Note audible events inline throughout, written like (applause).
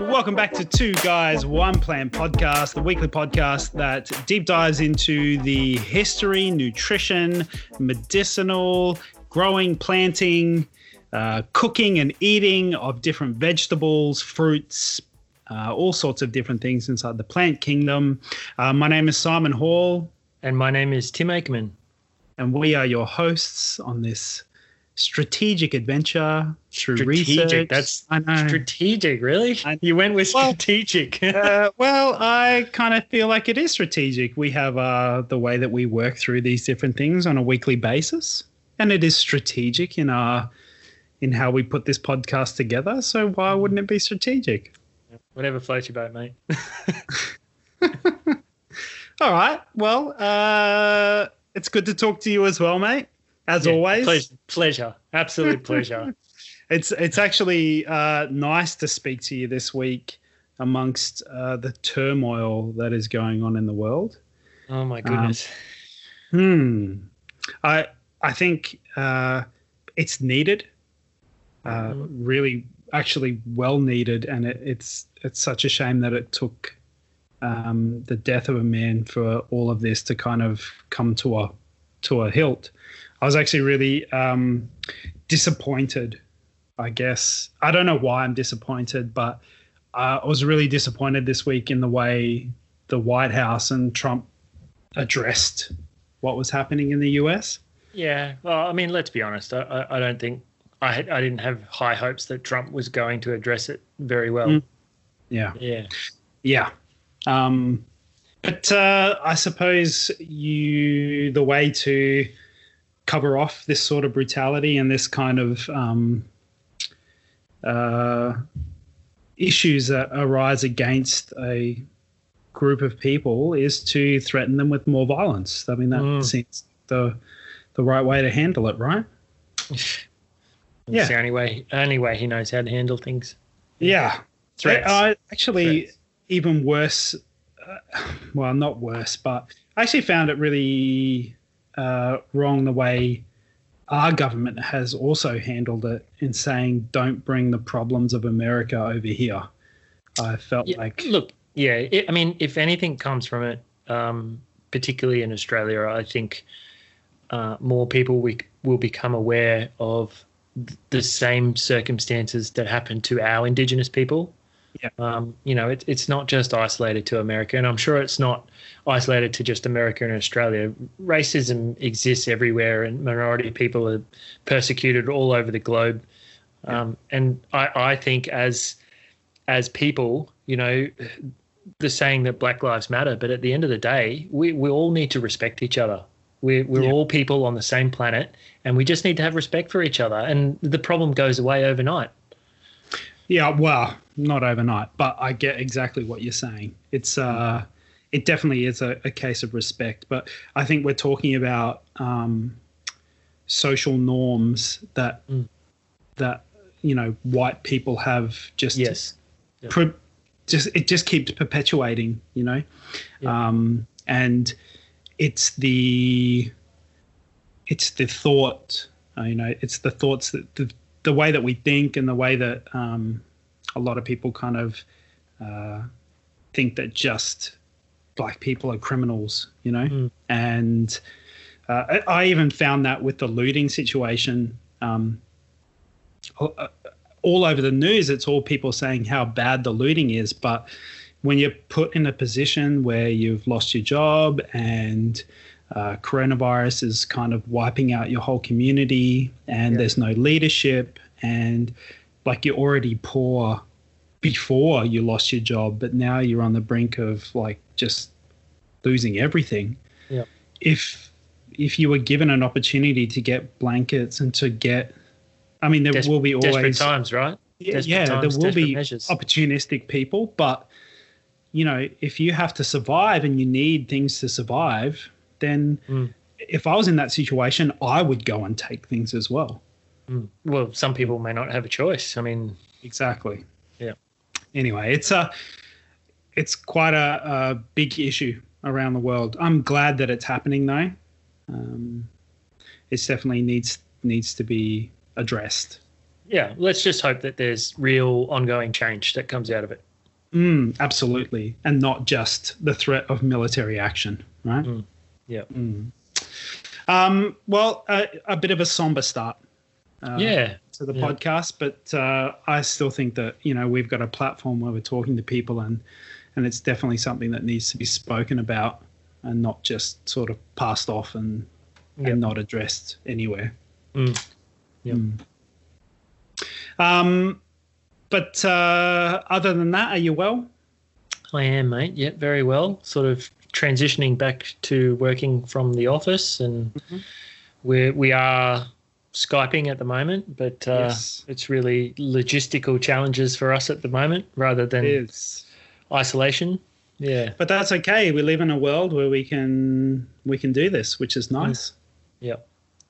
Welcome back to Two Guys, One Plant podcast, the weekly podcast that deep dives into the history, nutrition, medicinal, growing, planting, uh, cooking, and eating of different vegetables, fruits, uh, all sorts of different things inside the plant kingdom. Uh, my name is Simon Hall. And my name is Tim Aikman. And we are your hosts on this strategic adventure through strategic. research. That's I know. strategic, really? I, you went with well, strategic. (laughs) uh, well, I kind of feel like it is strategic. We have uh, the way that we work through these different things on a weekly basis, and it is strategic in our in how we put this podcast together. So why wouldn't it be strategic? Whatever floats your boat, mate. (laughs) All right. Well, uh, it's good to talk to you as well, mate. As yeah, always, pleasure, pleasure, absolute (laughs) pleasure. it's it's actually uh, nice to speak to you this week amongst uh, the turmoil that is going on in the world. Oh my goodness. Um, hmm. I I think uh, it's needed. Uh, mm-hmm. Really, actually, well needed, and it, it's it's such a shame that it took um, the death of a man for all of this to kind of come to a to a hilt. I was actually really um, disappointed. I guess I don't know why I'm disappointed, but uh, I was really disappointed this week in the way the White House and Trump addressed what was happening in the US. Yeah, well, I mean, let's be honest. I, I don't think I I didn't have high hopes that Trump was going to address it very well. Mm. Yeah, yeah, yeah. Um, but uh, I suppose you the way to cover off this sort of brutality and this kind of um, uh, issues that arise against a group of people is to threaten them with more violence. I mean, that mm. seems the the right way to handle it, right? yeah. the only way, only way he knows how to handle things. Yeah. Threats. I, actually, Threats even worse. Uh, well, not worse, but I actually found it really uh, wrong the way our government has also handled it in saying, "Don't bring the problems of America over here." I felt yeah, like look, yeah. It, I mean, if anything comes from it, um, particularly in Australia, I think uh, more people we, will become aware of the same circumstances that happen to our Indigenous people yeah. Um, you know, it, it's not just isolated to America, and I'm sure it's not isolated to just America and Australia. Racism exists everywhere, and minority people are persecuted all over the globe. Yeah. Um, and I, I think as as people, you know, the saying that Black Lives Matter, but at the end of the day, we, we all need to respect each other. We're, we're yeah. all people on the same planet, and we just need to have respect for each other. And the problem goes away overnight. Yeah, well, not overnight, but I get exactly what you're saying. It's uh, it definitely is a, a case of respect, but I think we're talking about um, social norms that mm. that you know white people have just yes, yep. pro- just it just keeps perpetuating, you know, yep. um, and it's the it's the thought, uh, you know, it's the thoughts that the the way that we think and the way that um, a lot of people kind of uh, think that just black people are criminals, you know, mm. and uh, I, I, even found that with the looting situation. Um, all over the news, it's all people saying how bad the looting is, but when you're put in a position where you've lost your job and uh, coronavirus is kind of wiping out your whole community and yeah. there's no leadership and like you're already poor before you lost your job but now you're on the brink of like just losing everything yeah if if you were given an opportunity to get blankets and to get i mean there Des- will be always desperate times right yeah, yeah times, there will be measures. opportunistic people but you know if you have to survive and you need things to survive then mm. if I was in that situation, I would go and take things as well. Mm. Well, some people may not have a choice. I mean, exactly. Yeah. Anyway, it's a it's quite a, a big issue around the world. I'm glad that it's happening though. Um, it definitely needs needs to be addressed. Yeah, let's just hope that there's real ongoing change that comes out of it. Mm, absolutely, and not just the threat of military action, right? Mm. Yeah. Mm. Um, well, uh, a bit of a somber start. Uh, yeah. To the yeah. podcast, but uh, I still think that you know we've got a platform where we're talking to people, and and it's definitely something that needs to be spoken about, and not just sort of passed off and Yep. and not addressed anywhere. Mm. Yep. Mm. Um, but uh, other than that, are you well? I am, mate. Yep, very well. Sort of transitioning back to working from the office, and Mhm. we're we are skyping at the moment, but uh, Yes. it's really logistical challenges for us at the moment rather than isolation. Yeah, But that's okay. We live in a world where we can we can do this, which is nice. Yeah,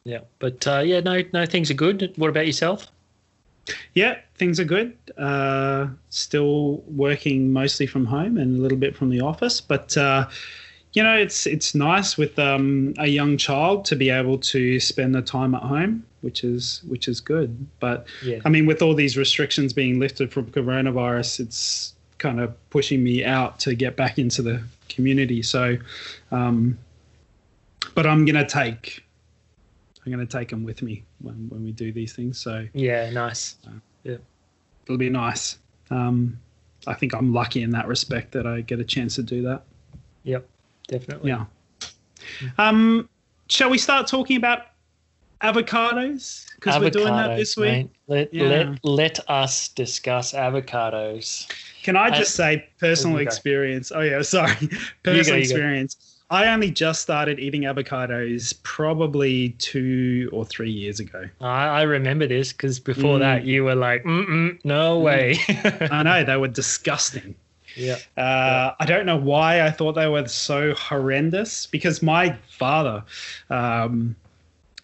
yeah. But uh, yeah, no, no, things are good. What about yourself? Yeah, things are good. Uh, still working mostly from home and a little bit from the office, but uh, you know, it's it's nice with um, a young child to be able to spend the time at home, which is which is good. But Yeah, I mean, with all these restrictions being lifted from coronavirus, it's kind of pushing me out to get back into the community. So, um, but I'm gonna take I'm gonna take them with me when when we do these things. So yeah, nice. it'll be nice. Um, I think I'm lucky in that respect that I get a chance to do that. Yep, definitely. Yeah. Um, shall we start talking about avocados? Because we're doing that this week. mate. Let, Yeah. let, let us discuss avocados. Can I I- just say personal experience? Oh yeah, (laughs) sorry, personal you go. experience. I only just started eating avocados probably two or three years ago. I, I remember this because before Mm. that you were like, Mm-mm, no way. (laughs) I know they were disgusting. yeah. Uh, I don't know why I thought they were so horrendous because my father, um,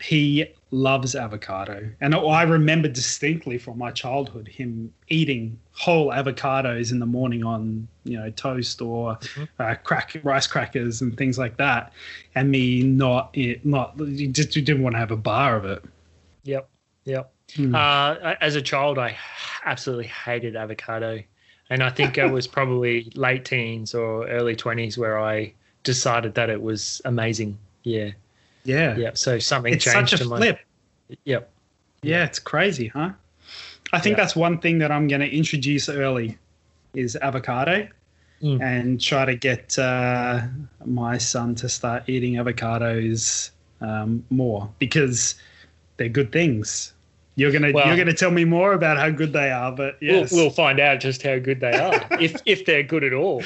he loves avocado, and I remember distinctly from my childhood him eating whole avocados in the morning on you know toast or Mhm. uh, crack rice crackers and things like that, and me not it not you just you didn't want to have a bar of it. Yep. Yep. Hmm. Uh, as a child, I absolutely hated avocado. And I think it was probably late teens or early 20s where I decided that it was amazing. Yeah. Yeah, Yeah. So something it's changed such a in my flip. Yep. Yeah, it's crazy, huh? I think Yeah. that's one thing that I'm going to introduce early is avocado Mm. and try to get uh, my son to start eating avocados um, more because they're good things. You're gonna Well- you're gonna tell me more about how good they are, but yes, We'll, we'll find out just how good they are, if if they're good at all.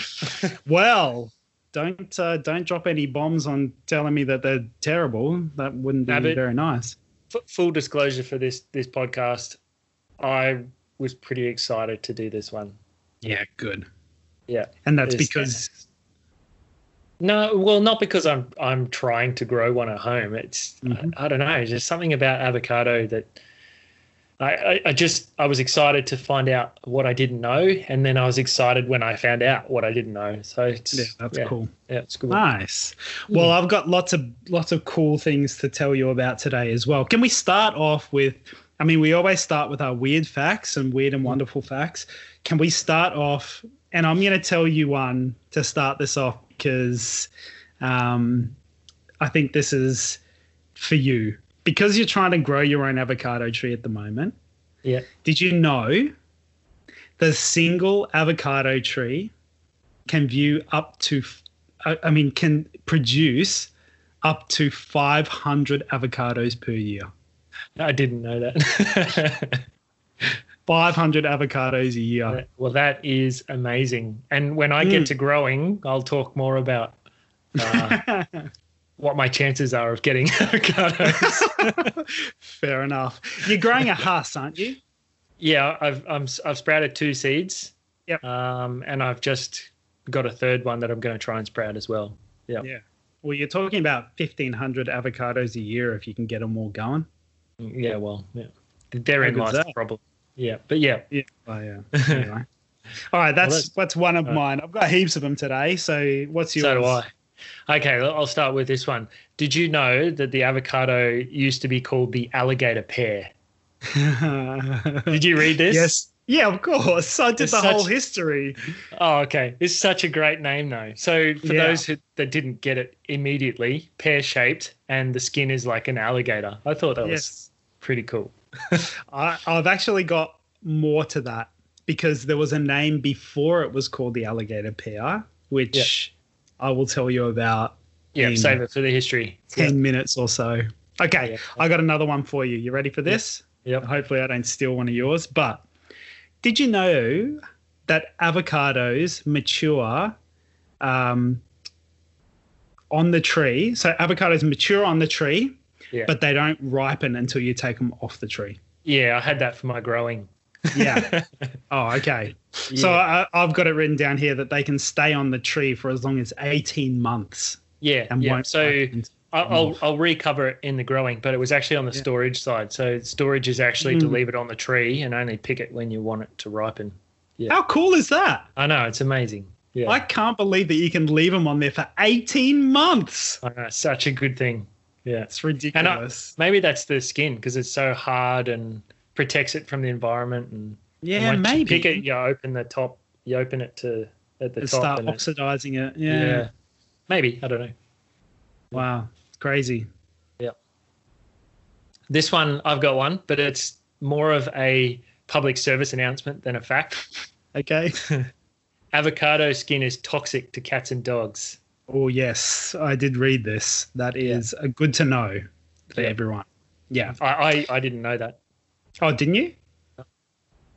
well, don't uh, don't drop any bombs on telling me that they're terrible. That wouldn't be No, but- very nice. F- full disclosure for this this podcast, I was pretty excited to do this one. Yeah, good. Yeah. and that's Is- because No, well, not because I'm I'm trying to grow one at home. It's Mhm. I, I don't know, There's something about avocado that I, I just I was excited to find out what I didn't know, and then I was excited when I found out what I didn't know. So it's yeah, that's yeah, cool. Yeah, it's good. Nice. Well, I've got lots of lots of cool things to tell you about today as well. Can we start off with? I mean, we always start with our weird facts and weird and wonderful facts. Can we start off? And I'm going to tell you one to start this off because um, I think this is for you because you're trying to grow your own avocado tree at the moment. Yeah. Did you know the single avocado tree can view up to I mean, can produce up to 500 avocados per year. I didn't know that. (laughs) 500 avocados a year. well, that is amazing. And when I Mm. get to growing, I'll talk more about uh, (laughs) what my chances are of getting (laughs) avocados. (laughs) Fair enough. You're growing a husk, aren't you? Yeah, I've I'm, I've sprouted two seeds. Yep. Um, and I've just got a third one that I'm going to try and sprout as well. Yep. Yeah. Well, you're talking about 1,500 avocados a year if you can get them all going. Yeah. Well, yeah. Therein lies the problem. Yeah, but yeah. Yeah. Oh, yeah. (laughs) Anyway. All right, that's that's- that's one of right. mine. I've got heaps of them today. So, what's yours? So do I. Okay, I'll start with this one. Did you know that the avocado used to be called the alligator pear? (laughs) Did you read this? Yes. Yeah, of course. I did It's the whole history. Oh, okay. It's such a great name, though. So for Yeah. those who, that didn't get it immediately, pear shaped, and the skin is like an alligator. I thought that was pretty cool. (laughs) I, I've actually got more to that because there was a name before it was called the alligator pear, which I will tell you about Yeah, save it for the history. 10 minutes or so. Okay, Yeah. I got another one for you. You ready for this? Yep. Hopefully, I don't steal one of yours. But did you know that avocados mature um, on the tree? So, avocados mature on the tree, Yeah. but they don't ripen until you take them off the tree. Yeah, I had that for my growing. Yeah. (laughs) oh, okay. So, I, I've got it written down here that they can stay on the tree for as long as 18 months yeah, and yeah. won't So I'll, I'll recover it in the growing, but it was actually on the Yeah. storage side. So storage is actually to Mm. leave it on the tree and only pick it when you want it to ripen. Yeah. How cool is that? I know it's amazing. Yeah, I can't believe that you can leave them on there for 18 months. I know, such a good thing. Yeah, It's ridiculous. maybe that's the skin because it's so hard and protects it from the environment. And, yeah, and maybe. you pick it, you open the top, you open it to at the and top. start and it- oxidizing it. yeah. Yeah. maybe I don't know. Wow. Crazy. Yeah. This one I've got one, but it's more of a public service announcement than a fact. (laughs) Okay. (laughs) Avocado skin is toxic to cats and dogs. oh, yes. I did read this. That is Yeah. a good to know for Yeah. everyone. Yeah. I, I, I didn't know that. Oh, didn't you?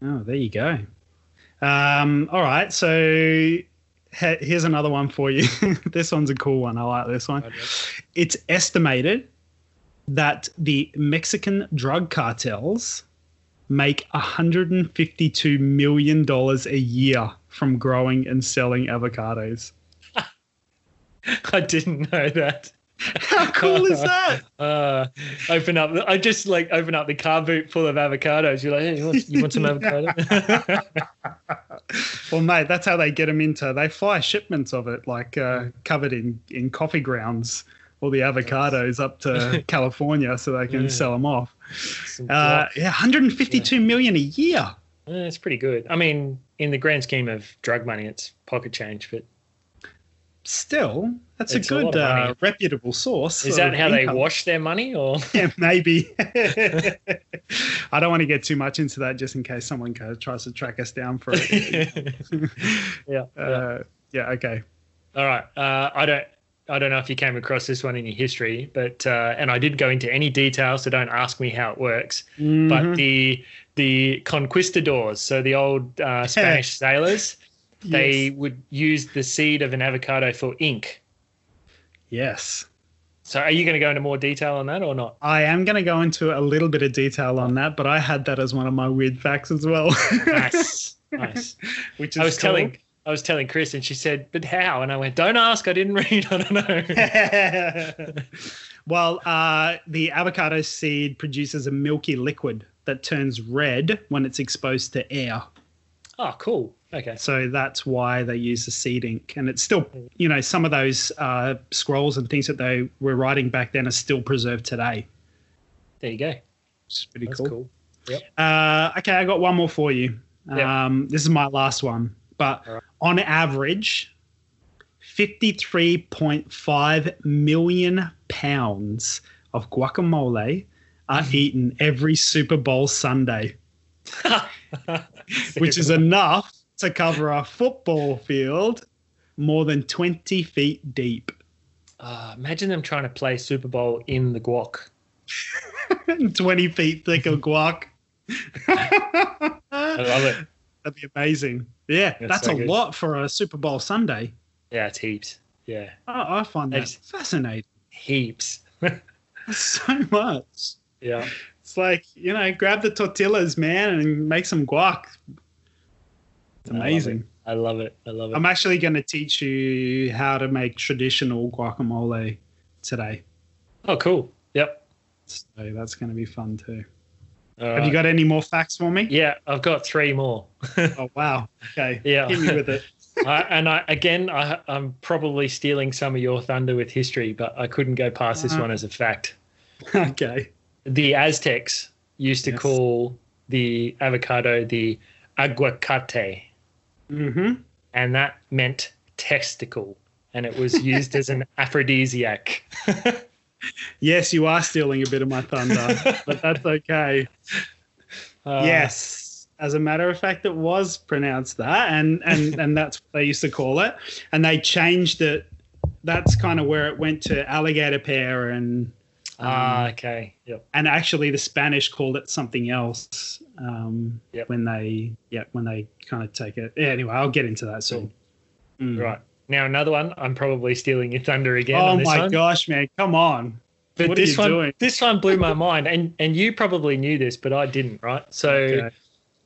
Oh, there you go. Um, all right. So here's another one for you. (laughs) this one's a cool one. I like this one. It's estimated that the Mexican drug cartels make $152 million a year from growing and selling avocados. (laughs) I didn't know that. (laughs) How cool is that? (laughs) Uh, open up. I just like open up the car boot full of avocados. You're like, hey, you want, you want some avocado? (laughs) Well, mate, that's how they get them into. They fly shipments of it, like uh, covered in, in coffee grounds, all the avocados up to California so they can Yeah. sell them off. Uh, yeah, 152 million a year. Eh, it's pretty good. I mean, in the grand scheme of drug money, it's pocket change. But Still, that's It's a a good, money. uh, reputable source. is that how they wash their money? Or (laughs) Yeah, maybe. (laughs) I don't want to get too much into that just in case someone kind of tries to track us down for it. (laughs) yeah. yeah. uh, yeah, okay. All right. Uh, I don't. I don't know if you came across this one in your history, but uh, and I didn't go into any detail, so don't ask me how it works. But Mhm. the the conquistadors, so the old uh, Spanish sailors, they Yes. would use the seed of an avocado for ink. yes. So, are you going to go into more detail on that or not? I am going to go into a little bit of detail on that, but I had that as one of my weird facts as well. Nice, (laughs) nice. Which is I was cool. telling, I was telling Chris, and she said, "But how?" And I went, "Don't ask. I didn't (laughs) read. I don't know." (laughs) well, uh, the avocado seed produces a milky liquid that turns red when it's exposed to air. Oh, cool. Okay. So that's why they use the seed ink. And it's still, you know, some of those uh, scrolls and things that they were writing back then are still preserved today. There you go. Which is pretty That's cool. cool. Uh, okay, I got one more for you. Yeah. Um, this is my last one. But All right. on average, 53.5 million pounds of guacamole are Mm-hmm. eaten every Super Bowl Sunday, (laughs) (laughs) which is enough to cover a football field more than 20 feet deep. Uh, imagine them trying to play Super Bowl in the guac. (laughs) 20 feet thick of guac. I love it. That'd be amazing. Yeah, That's that's, so a good. lot for a Super Bowl Sunday. Yeah, it's heaps. Yeah, I, I find that That's- fascinating. heaps. (laughs) So much. yeah. It's like, you know, grab the tortillas, man, and make some guac. It's I love amazing. I love it. I love it. I'm actually going to teach you how to make traditional guacamole today. oh, cool. Yep. So that's going to be fun too. All Have you got any more facts for me? Yeah, I've got three more. (laughs) Oh, wow. Okay. Yeah. Hit me with it. (laughs) I, and I again, I, I'm probably stealing some of your thunder with history, but I couldn't go past this Uh, one as a fact. (laughs) okay. The Aztecs used to Yes. call the avocado the aguacate, Mm-hmm. and that meant testicle, and it was used as an (laughs) aphrodisiac. (laughs) Yes, you are stealing a bit of my thunder, but that's okay. Uh, yes, as a matter of fact, it was pronounced that, and and and that's what they used to call it, and they changed it. That's kind of where it went to alligator pear, and Ah, okay. Yep. and actually the Spanish called it something else um, Yep. when they yeah when they kind of take it. Yeah, anyway, I'll get into that soon. Mm. Right. Now another one. I'm probably stealing your thunder again. Oh on this my one. gosh, man! Come on. But What are this you one, doing? this one blew my mind, and and you probably knew this, but I didn't. Right. So Okay.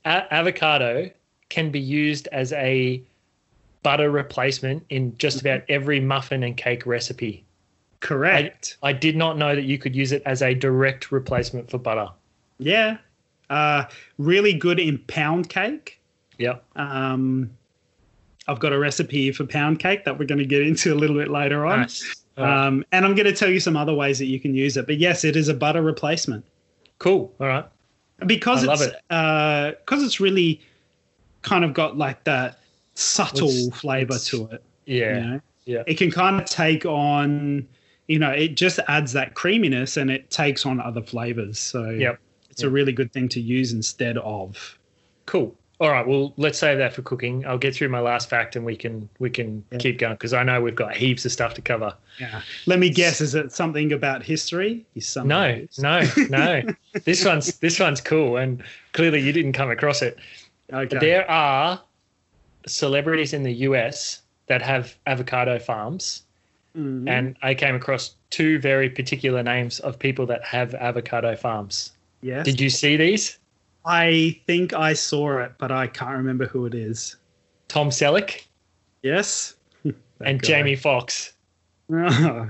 a- avocado can be used as a butter replacement in just Mm-hmm. about every muffin and cake recipe. Correct. I did not know that you could use it as a direct replacement for butter. yeah. Uh, really good in pound cake. Yep. Um, I've got a recipe for pound cake that we're going to get into a little bit later on. Nice. Right. Um, and I'm going to tell you some other ways that you can use it. But yes, it is a butter replacement cool. All right. because I it's because it's really kind of got like that subtle It's- flavor it's- to it. Yeah. You know? Yeah. It can kind of take on, you know, it just adds that creaminess and it takes on other flavors. So Yep. it's a really good thing to use instead of. Cool. All right. Well, let's save that for cooking. I'll get through my last fact, and we can we can Yeah. keep going because I know we've got heaps of stuff to cover. Yeah. Let me guess. Is it something about history? Is No, no, no. (laughs) this one's this one's cool, and clearly you didn't come across it. Okay. There are celebrities in the US that have avocado farms, Mhm. and I came across two very particular names of people that have avocado farms. yes. Did you see these? I think I saw it, but I can't remember who it is. Tom Selleck Yes. (laughs) And guy. Jamie Foxx. Oh,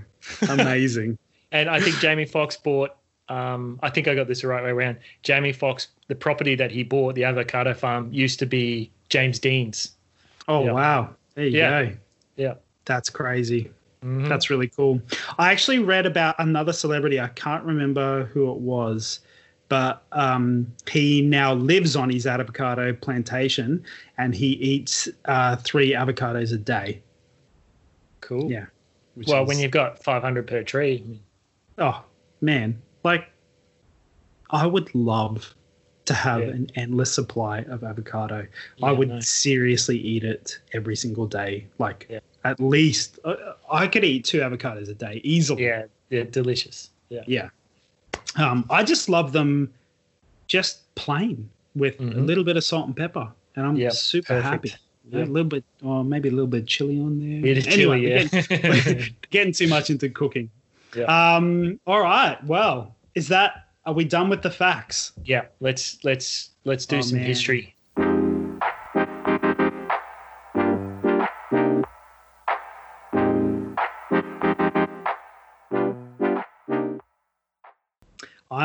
amazing. (laughs) And I think Jamie Foxx bought. Um, I think I got this the right way around. Jamie Foxx, the property that he bought, the avocado farm, used to be James Dean's. Oh Yeah. wow. There you Yeah. go. Yeah. That's crazy. Mhm. That's really cool. I actually read about another celebrity. I can't remember who it was, but um, he now lives on his avocado plantation and he eats uh, three avocados a day. cool. Yeah. Well, is- when you've got 500 per tree, oh man, like I would love to have Yeah. an endless supply of avocado. I would no. seriously eat it every single day. Like Yeah. At least uh, I could eat two avocados a day easily. yeah, they're delicious. Yeah. Yeah. Um, I just love them just plain with a Mhm. little bit of salt and pepper. And I'm Yep, super perfect. happy. Yeah. A little bit, or maybe a little bit chili on there. Bit of anyway, chili, yeah. getting, (laughs) getting too much into cooking. Yeah. Um, all right. Well, is that, are we done with the facts? yeah, let's let's let's do Oh, some man. history.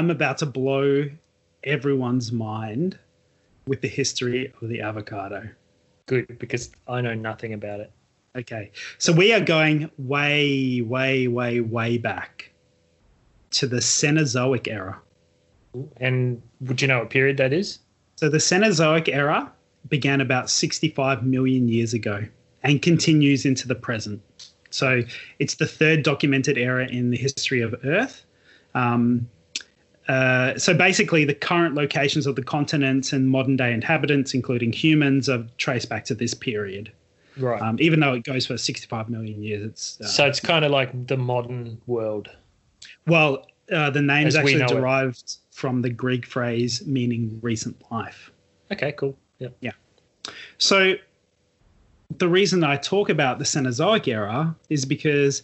I'm about to blow everyone's mind with the history of the avocado. Good because I know nothing about it. Okay. So we are going way, way, way, way back to the Cenozoic era. And would you know what period that is? So the Cenozoic era began about 65 million years ago and continues into the present. So it's the third documented era in the history of Earth. Um, uh, so basically, the current locations of the continents and modern day inhabitants, including humans, are traced back to this period. Right. Um, even though it goes for 65 million years, it's uh, so it's kind of like the modern world. Well, uh, the name is actually know it. derived from the Greek phrase meaning recent life. Okay, cool. Yeah. Yeah. So, the reason I talk about the Cenozoic era is because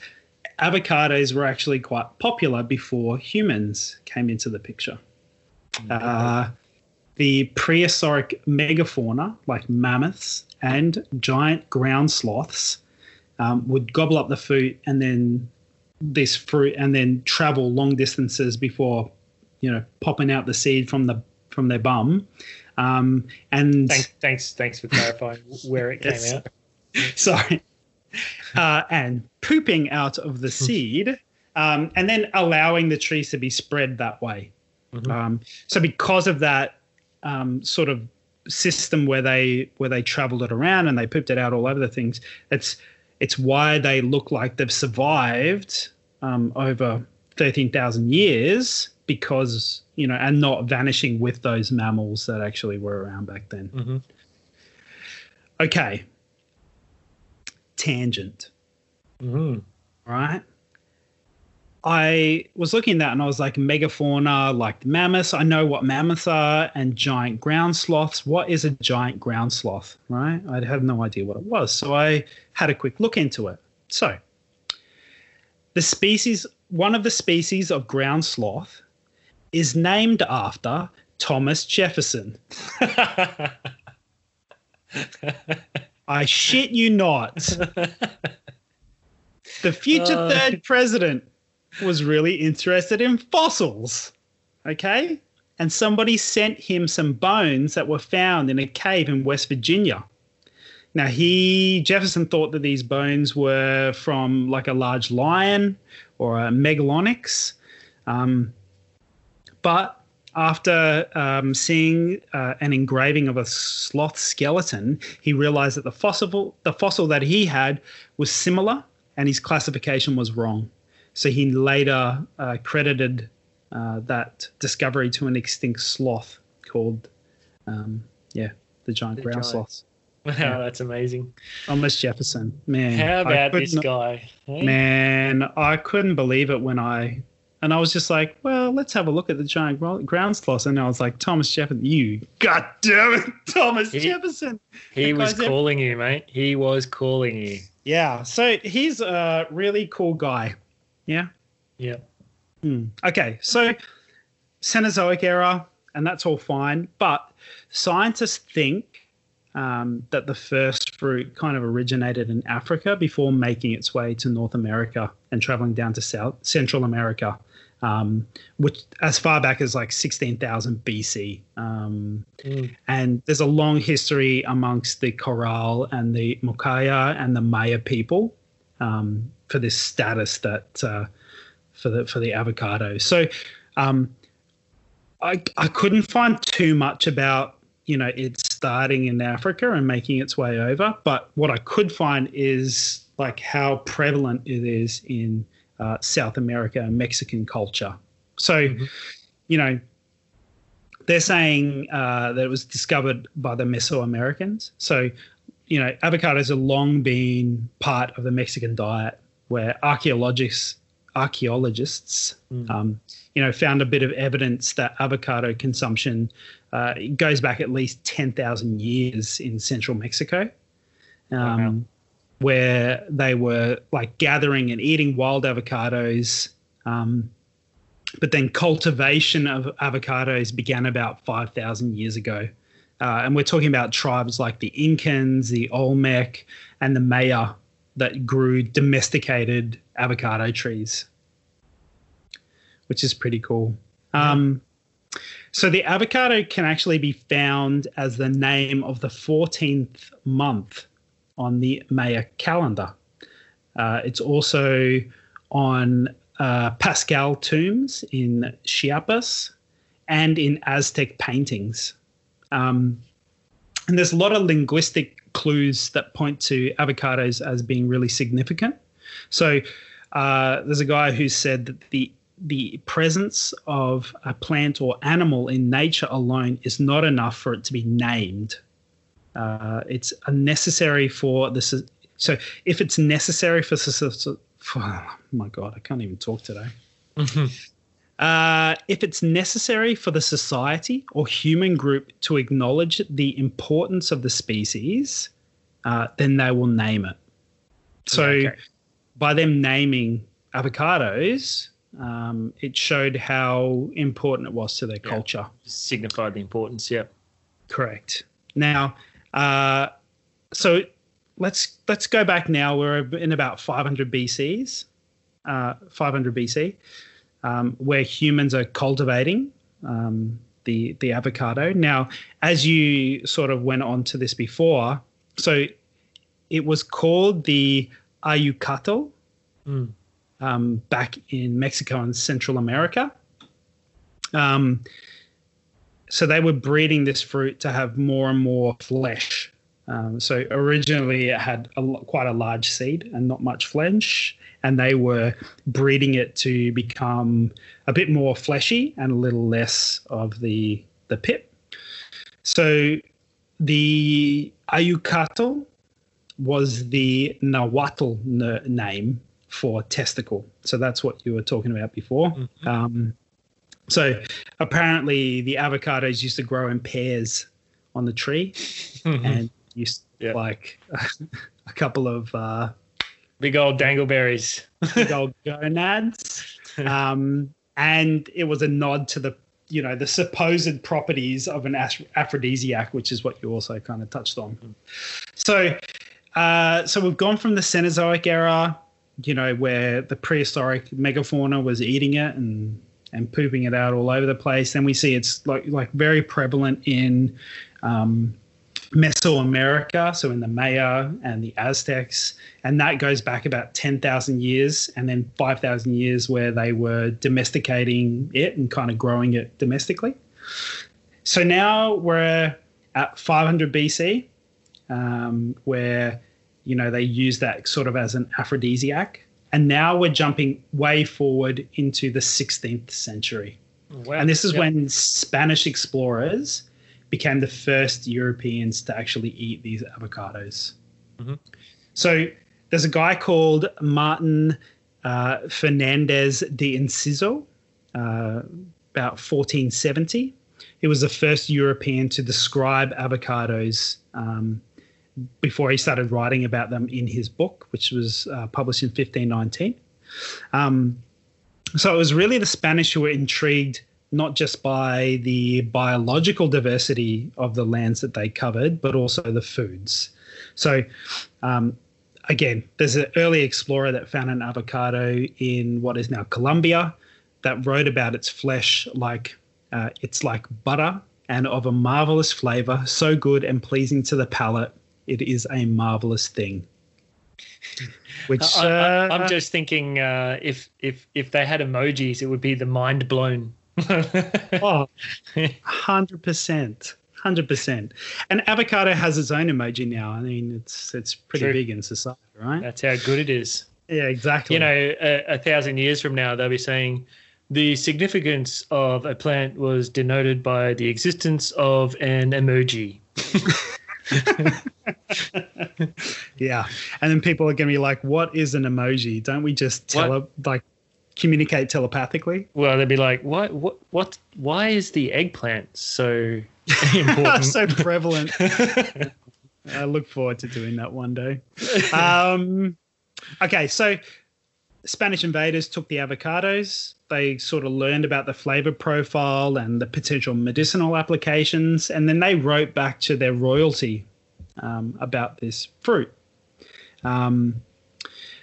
avocados were actually quite popular before humans came into the picture. Uh, the prehistoric megafauna, like mammoths and giant ground sloths, um, would gobble up the fruit and then this fruit and then travel long distances before, you know, popping out the seed from the from their bum. Um, and Thanks, thanks, thanks for clarifying where it came Yes. out. (laughs) Sorry. (laughs) Uh, and pooping out of the seed, um, and then allowing the trees to be spread that way. Mm-hmm. Um, so because of that um, sort of system where they where they traveled it around and they pooped it out all over the things, it's it's why they look like they've survived um, over thirteen thousand years because you know and not vanishing with those mammals that actually were around back then. Mm-hmm. Okay. Tangent. Mm-hmm. Right. I was looking at that and I was like, megafauna, like mammoths. I know what mammoths are and giant ground sloths. What is a giant ground sloth? Right. I had no idea what it was. So I had a quick look into it. So the species, one of the species of ground sloth is named after Thomas Jefferson. (laughs) (laughs) I shit you not. (laughs) The future uh, third president was really interested in fossils. Okay? And somebody sent him some bones that were found in a cave in West Virginia. Now, he, Jefferson thought that these bones were from like a large lion or a megalonyx. Um, but after um, seeing uh, an engraving of a sloth skeleton, he realized that the fossil, the fossil that he had was similar and his classification was wrong. So he later uh, credited uh, that discovery to an extinct sloth called, um, yeah, the giant ground sloths. (laughs) Wow, yeah. that's amazing. Thomas Jefferson, man. How about this guy? Hey? Man, I couldn't believe it when I, and I was just like, well, let's have a look at the giant ground sloth. And I was like, Thomas Jefferson, you, god damn it, (laughs) Thomas he, Jefferson. He was calling you, mate. He was calling you. Yeah, so he's a really cool guy. Yeah. Yeah. Hmm. Okay, so Cenozoic era, and that's all fine, but scientists think um, that the first fruit kind of originated in Africa before making its way to North America and traveling down to South Central America um, which as far back as like 16,000 BC. Um, mm. And there's a long history amongst the Corral and the Mukaya and the Maya people um, for this status that uh, for the for the avocado. So um, I I couldn't find too much about you know it starting in Africa and making its way over, but what I could find is like how prevalent it is in uh, South America and Mexican culture. So, mm-hmm. you know, they're saying uh, that it was discovered by the Mesoamericans. So, you know, avocados have long been part of the Mexican diet, where archaeologists archaeologists, mm. um, you know, found a bit of evidence that avocado consumption uh, goes back at least ten thousand years in central Mexico. Um, wow where they were like gathering and eating wild avocados. Um, but then cultivation of avocados began about 5,000 years ago. Uh, and we're talking about tribes like the Incans, the Olmec, and the Maya that grew domesticated avocado trees, which is pretty cool. Um, so the avocado can actually be found as the name of the 14th month on the Maya calendar. Uh, it's also on uh, Paschal tombs in Chiapas and in Aztec paintings. Um, and there's a lot of linguistic clues that point to avocados as being really significant. So uh, there's a guy who said that the the presence of a plant or animal in nature alone is not enough for it to be named. Uh, it's unnecessary for this. So if it's necessary for, for (sighs) oh my god, I can't even talk today. Mm-hmm. Uh, if it's necessary for the society or human group to acknowledge the importance of the species, uh, then they will name it. So, okay. by them naming avocados, um, it showed how important it was to their yeah. culture. Signified the importance, yeah. Correct. Now, uh, so let's let's go back now. We're in about 500 BCs, uh, 500 BC, um, where humans are cultivating um, the the avocado. Now, as you sort of went on to this before, so it was called the Ahuacatl Mm. um, back in Mexico and Central America. Um, so they were breeding this fruit to have more and more flesh. Um, so originally it had a, quite a large seed and not much flesh, and they were breeding it to become a bit more fleshy and a little less of the the pip. So the Ahuacatl was the Nahuatl n- name for testicle. So that's what you were talking about before. Mhm. Um, so apparently the avocados used to grow in pairs on the tree (laughs) and used Yeah. like (laughs) a couple of uh, Big old dangleberries. big old (laughs) gonads. Um, and it was a nod to the you know the supposed properties of an aphrodisiac, which is what you also kind of touched on. So, uh, so we've gone from the Cenozoic era, you know, where the prehistoric megafauna was eating it and and pooping it out all over the place. Then we see it's like like very prevalent in um, Mesoamerica, so in the Maya and the Aztecs, and that goes back about ten thousand years, and then five thousand years where they were domesticating it and kind of growing it domestically. So now we're at 500 BC, um, where you know they use that sort of as an aphrodisiac, and now we're jumping way forward into the 16th century. Wow. And this is when Spanish explorers became the first Europeans to actually eat these avocados. Mhm. So there's a guy called Martin uh, Fernandez de Enciso, uh, about 1470. He was the first European to describe avocados um, before he started writing about them in his book, which was uh, published in 1519. Um, so it was really the Spanish who were intrigued not just by the biological diversity of the lands that they covered, but also the foods. So, um, again, there's an early explorer that found an avocado in what is now Colombia that wrote about its flesh like uh, it's like butter and of a marvelous flavor, so good and pleasing to the palate. It is a marvelous thing. (laughs) Which I, uh, am just thinking uh, if if if they had emojis, it would be the mind blown. (laughs) Oh, hundred percent, hundred percent. And avocado has its own emoji now. I mean, it's it's pretty True. big in society, right? That's how good it is. yeah, exactly. You know, a, a thousand years from now, they'll be saying the significance of a plant was denoted by the existence of an emoji. (laughs) (laughs) yeah. And then people are going to be like, "What is an emoji? Don't we just tele like communicate telepathically?" Well, they'd be like, "What? What? What? Why is the eggplant so important?" (laughs) so prevalent. (laughs) I look forward to doing that one day. Um, okay, so Spanish invaders took the avocados. They sort of learned about the flavor profile and the potential medicinal applications, and then they wrote back to their royalty um, about this fruit. Um,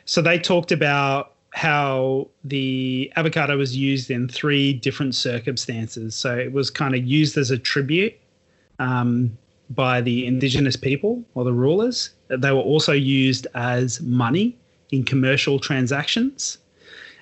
so they talked about how the avocado was used in three different circumstances. So it was kind of used as a tribute um, by the indigenous people or the rulers. They were also used as money in commercial transactions.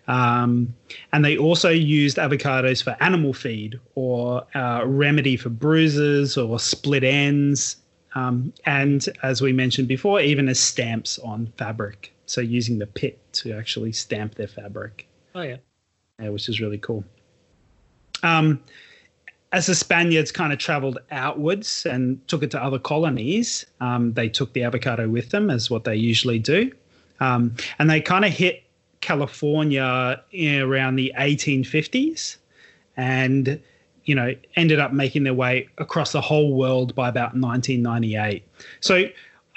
Um, and they also used avocados for animal feed or uh, remedy for bruises or split ends. Um, and as we mentioned before, even as stamps on fabric. So using the pit to actually stamp their fabric, oh yeah. yeah, which is really cool. Um, as the Spaniards kind of traveled outwards and took it to other colonies, um, they took the avocado with them, as what they usually do. Um, and they kind of hit California in around the 1850s and, you know, ended up making their way across the whole world by about 1998. So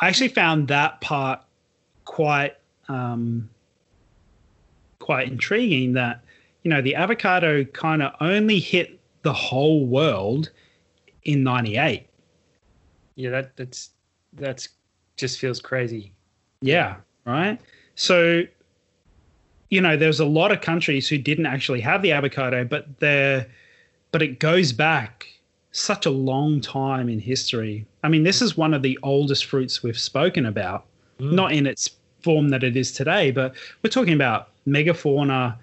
I actually found that part quite um, quite intriguing that, you know, the avocado kind of only hit the whole world in 98. Yeah, that that's that's just feels crazy. Yeah, right. So, you know, there's a lot of countries who didn't actually have the avocado, but they're, but it goes back such a long time in history. I mean, this is one of the oldest fruits we've spoken about. mm. not in its form that it is today, but we're talking about megafauna,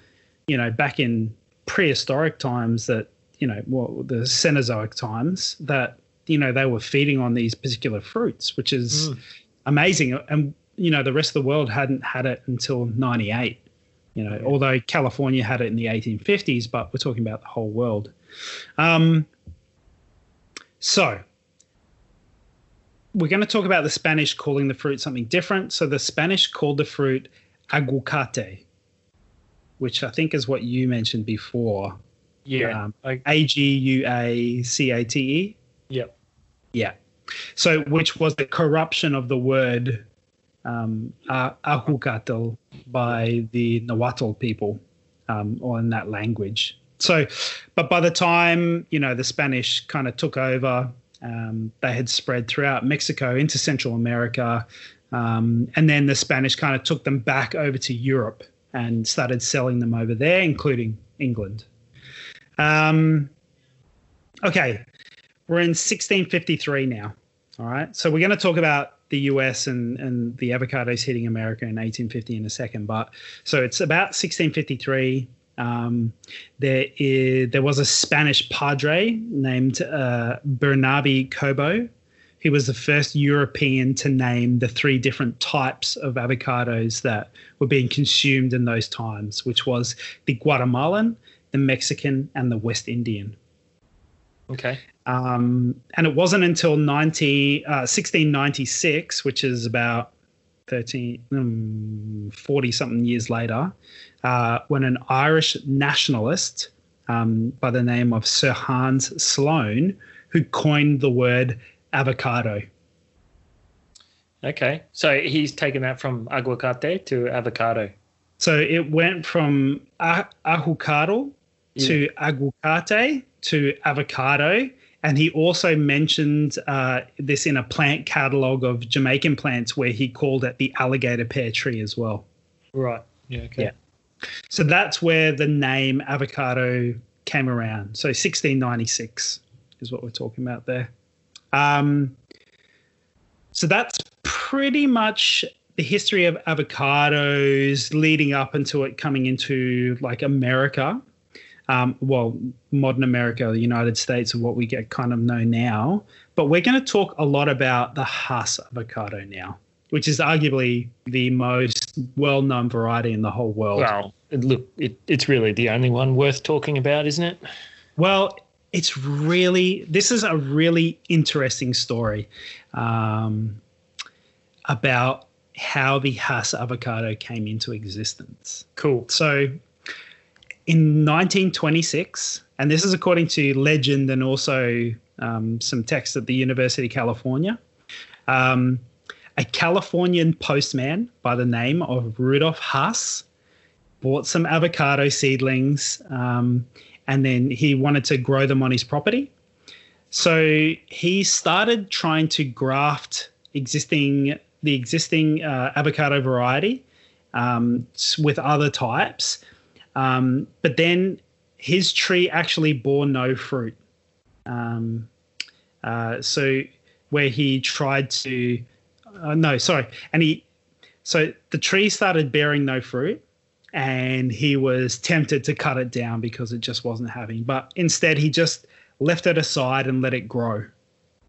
you know, back in prehistoric times that, you know, well, the Cenozoic times that, you know, they were feeding on these particular fruits, which is mm. amazing. And, you know, the rest of the world hadn't had it until 98. You know, yeah. although California had it in the 1850s, but we're talking about the whole world. Um, so we're going to talk about the Spanish calling the fruit something different. So the Spanish called the fruit aguacate, which I think is what you mentioned before. Yeah. Um, A G U A C A T E. Yep. Yeah. So, which was the corruption of the word um, ahuacatl by the Nahuatl people um, or in that language. So, but by the time, you know, the Spanish kind of took over, um, they had spread throughout Mexico into Central America. Um, and then the Spanish kind of took them back over to Europe and started selling them over there, including England. Um, okay, we're in 1653 now. All right, so we're going to talk about the US and, and the avocados hitting America in 1850 in a second. But so it's about 1653. Um, there is there was a Spanish padre named uh, Bernabe Cobo. He was the first European to name the three different types of avocados that were being consumed in those times, which was the Guatemalan, the Mexican, and the West Indian. Okay. Um, and it wasn't until 90, uh, 1696, which is about 13, 40 something years later, uh, when an Irish nationalist um, by the name of Sir Hans Sloane, who coined the word avocado. Okay, so he's taken that from aguacate to avocado. So it went from ahucado yeah. to aguacate to avocado. And he also mentioned uh, this in a plant catalog of Jamaican plants where he called it the alligator pear tree as well. Right. Yeah. Okay. Yeah. So that's where the name avocado came around. So 1696 is what we're talking about there. Um, so that's pretty much the history of avocados leading up into it coming into like America. Um, well, modern America, the United States, of what we get kind of know now. But we're going to talk a lot about the Hass avocado now which is arguably the most well-known variety in the whole world. Well, look, it, it's really the only one worth talking about, isn't it? Well, it's really this is a really interesting story um, about how the Hass avocado came into existence. Cool. So, in 1926, and this is according to legend and also um, some text at the University of California. Um, a Californian postman by the name of Rudolf Hass bought some avocado seedlings um, and then he wanted to grow them on his property. So he started trying to graft existing the existing uh, avocado variety um, with other types, um, but then his tree actually bore no fruit. Um, uh, so where he tried to uh, no, sorry. And he, so the tree started bearing no fruit and he was tempted to cut it down because it just wasn't having. But instead, he just left it aside and let it grow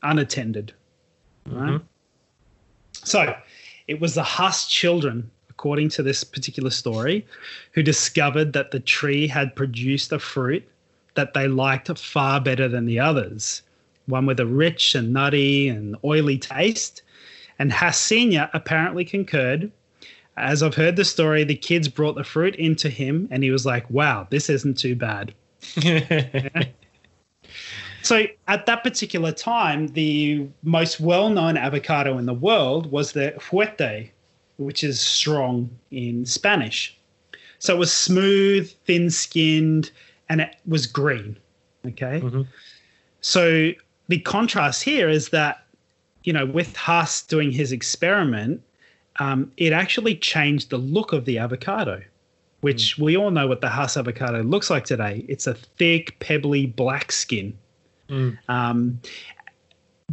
unattended. Right? Mm-hmm. So it was the Hass children, according to this particular story, who discovered that the tree had produced a fruit that they liked far better than the others. One with a rich and nutty and oily taste, and Hass Sr. apparently concurred. As I've heard the story, the kids brought the fruit into him, and he was like, wow, this isn't too bad. (laughs) so at that particular time, the most well known avocado in the world was the fuerte, which is strong in Spanish. So it was smooth, thin skinned, and it was green. Okay. Mm-hmm. So the contrast here is that you know, with Hass doing his experiment, um, it actually changed the look of the avocado, which mm. we all know what the Hass avocado looks like today. It's a thick, pebbly black skin. Mm. Um,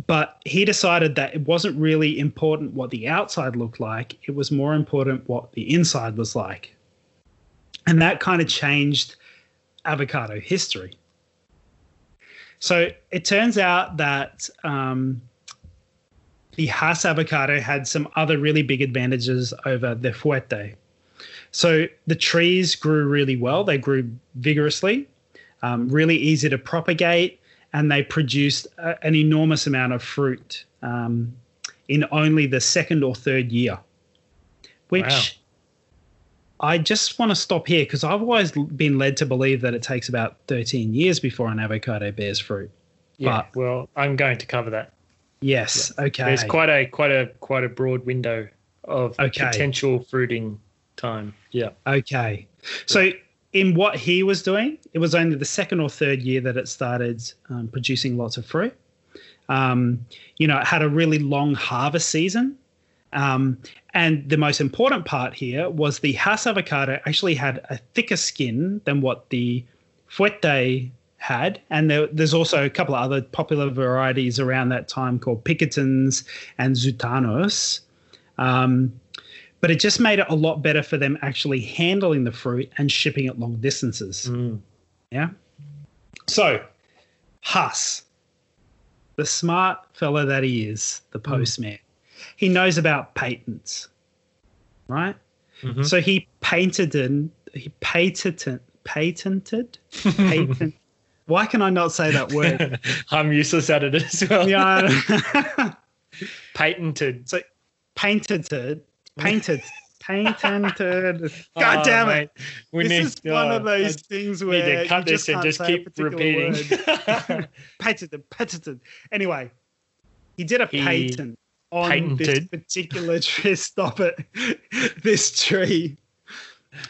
but he decided that it wasn't really important what the outside looked like, it was more important what the inside was like. And that kind of changed avocado history. So it turns out that um, the Hass avocado had some other really big advantages over the Fuerte. So the trees grew really well, they grew vigorously, um, really easy to propagate, and they produced a, an enormous amount of fruit um, in only the second or third year, which. Wow. I just want to stop here because I've always been led to believe that it takes about 13 years before an avocado bears fruit. Yeah, but, well, I'm going to cover that. Yes. Yeah. Okay. There's quite a quite a quite a broad window of okay. potential fruiting time. Yeah. Okay. So in what he was doing, it was only the second or third year that it started um, producing lots of fruit. Um, you know, it had a really long harvest season. Um, and the most important part here was the Hass avocado actually had a thicker skin than what the Fuerte had. And there, there's also a couple of other popular varieties around that time called Picotins and Zutanos. Um, but it just made it a lot better for them actually handling the fruit and shipping it long distances. Mm. Yeah. So, Hass, the smart fellow that he is, the mm. postman, mm. he knows about patents, right? Mm-hmm. So he painted and he patented, patented, patent. (laughs) Why can I not say that word? (laughs) I'm useless at it as well. Yeah. (laughs) patented. So patented painted. Painted. (laughs) (laughs) God oh, damn it. We this need, is one of those things where need to cut this and just keep repeating. (laughs) patented, patented. Anyway, he did a he patent on patented. this particular tree. Stop it. this tree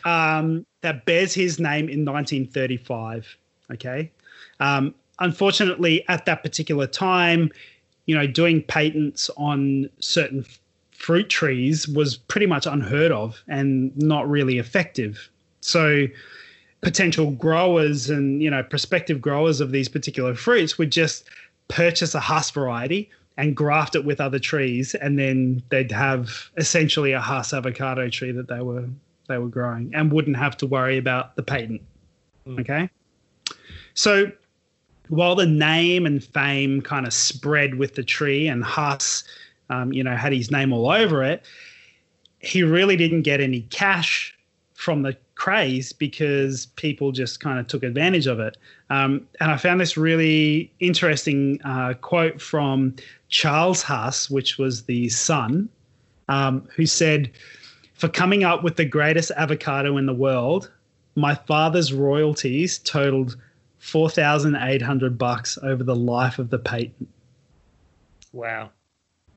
um, that bears his name in 1935. Okay. Um, unfortunately, at that particular time, you know, doing patents on certain fruit trees was pretty much unheard of and not really effective. So potential growers and you know prospective growers of these particular fruits would just purchase a Hass variety and graft it with other trees and then they'd have essentially a Hass avocado tree that they were they were growing and wouldn't have to worry about the patent. Mm. Okay? So while the name and fame kind of spread with the tree and Hass um, you know, had his name all over it. He really didn't get any cash from the craze because people just kind of took advantage of it. Um, and I found this really interesting uh, quote from Charles Hass, which was the son, um, who said, For coming up with the greatest avocado in the world, my father's royalties totaled 4,800 bucks over the life of the patent. Wow.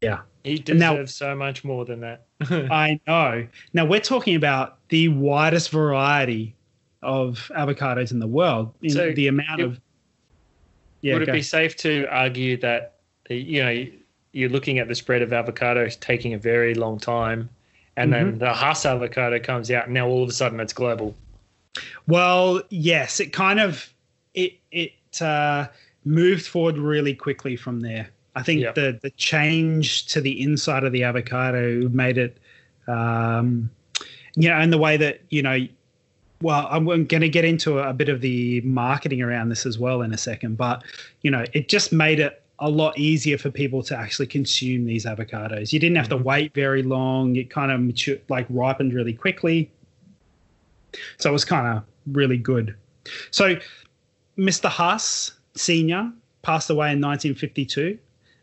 Yeah. He deserves now, so much more than that. (laughs) I know. Now we're talking about the widest variety of avocados in the world. In so the amount it, of yeah, would it go. be safe to argue that you know you're looking at the spread of avocados taking a very long time, and mm-hmm. then the Hass avocado comes out, and now all of a sudden it's global. Well, yes, it kind of it it uh, moved forward really quickly from there. I think yep. the the change to the inside of the avocado made it, um, you know, and the way that you know, well, I'm going to get into a, a bit of the marketing around this as well in a second, but you know, it just made it a lot easier for people to actually consume these avocados. You didn't have mm-hmm. to wait very long. It kind of matured, like ripened really quickly. So it was kind of really good. So Mr. Hass Senior passed away in 1952.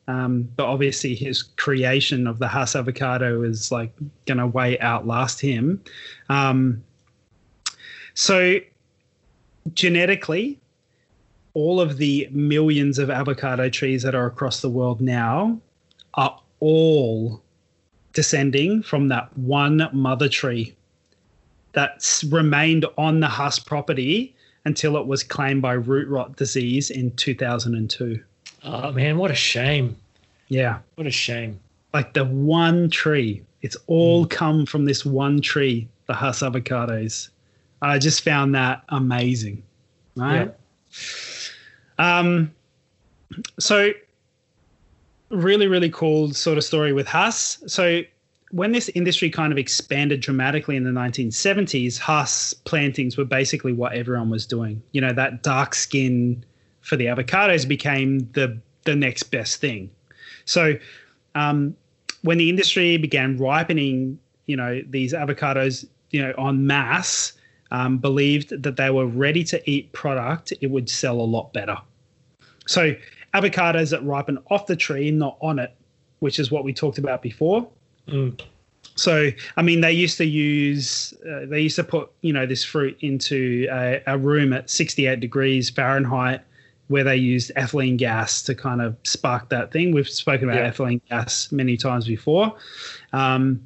Um, but obviously, his creation of the Hass avocado is like going to way outlast him. Um, so, genetically, all of the millions of avocado trees that are across the world now are all descending from that one mother tree that's remained on the Hass property until it was claimed by root rot disease in 2002. Oh man, what a shame. Yeah. What a shame. Like the one tree. It's all mm. come from this one tree, the Hass avocados. I just found that amazing. Right? Yeah. Um so really, really cool sort of story with Hass. So when this industry kind of expanded dramatically in the 1970s, Hass plantings were basically what everyone was doing. You know, that dark skin for the avocados became the the next best thing. So um, when the industry began ripening, you know, these avocados, you know, en masse, um, believed that they were ready to eat product, it would sell a lot better. So avocados that ripen off the tree, not on it, which is what we talked about before. Mm. So, I mean, they used to use, uh, they used to put, you know, this fruit into a, a, room at 68 degrees Fahrenheit where they used ethylene gas to kind of spark that thing. We've spoken about yeah. ethylene gas many times before. Um,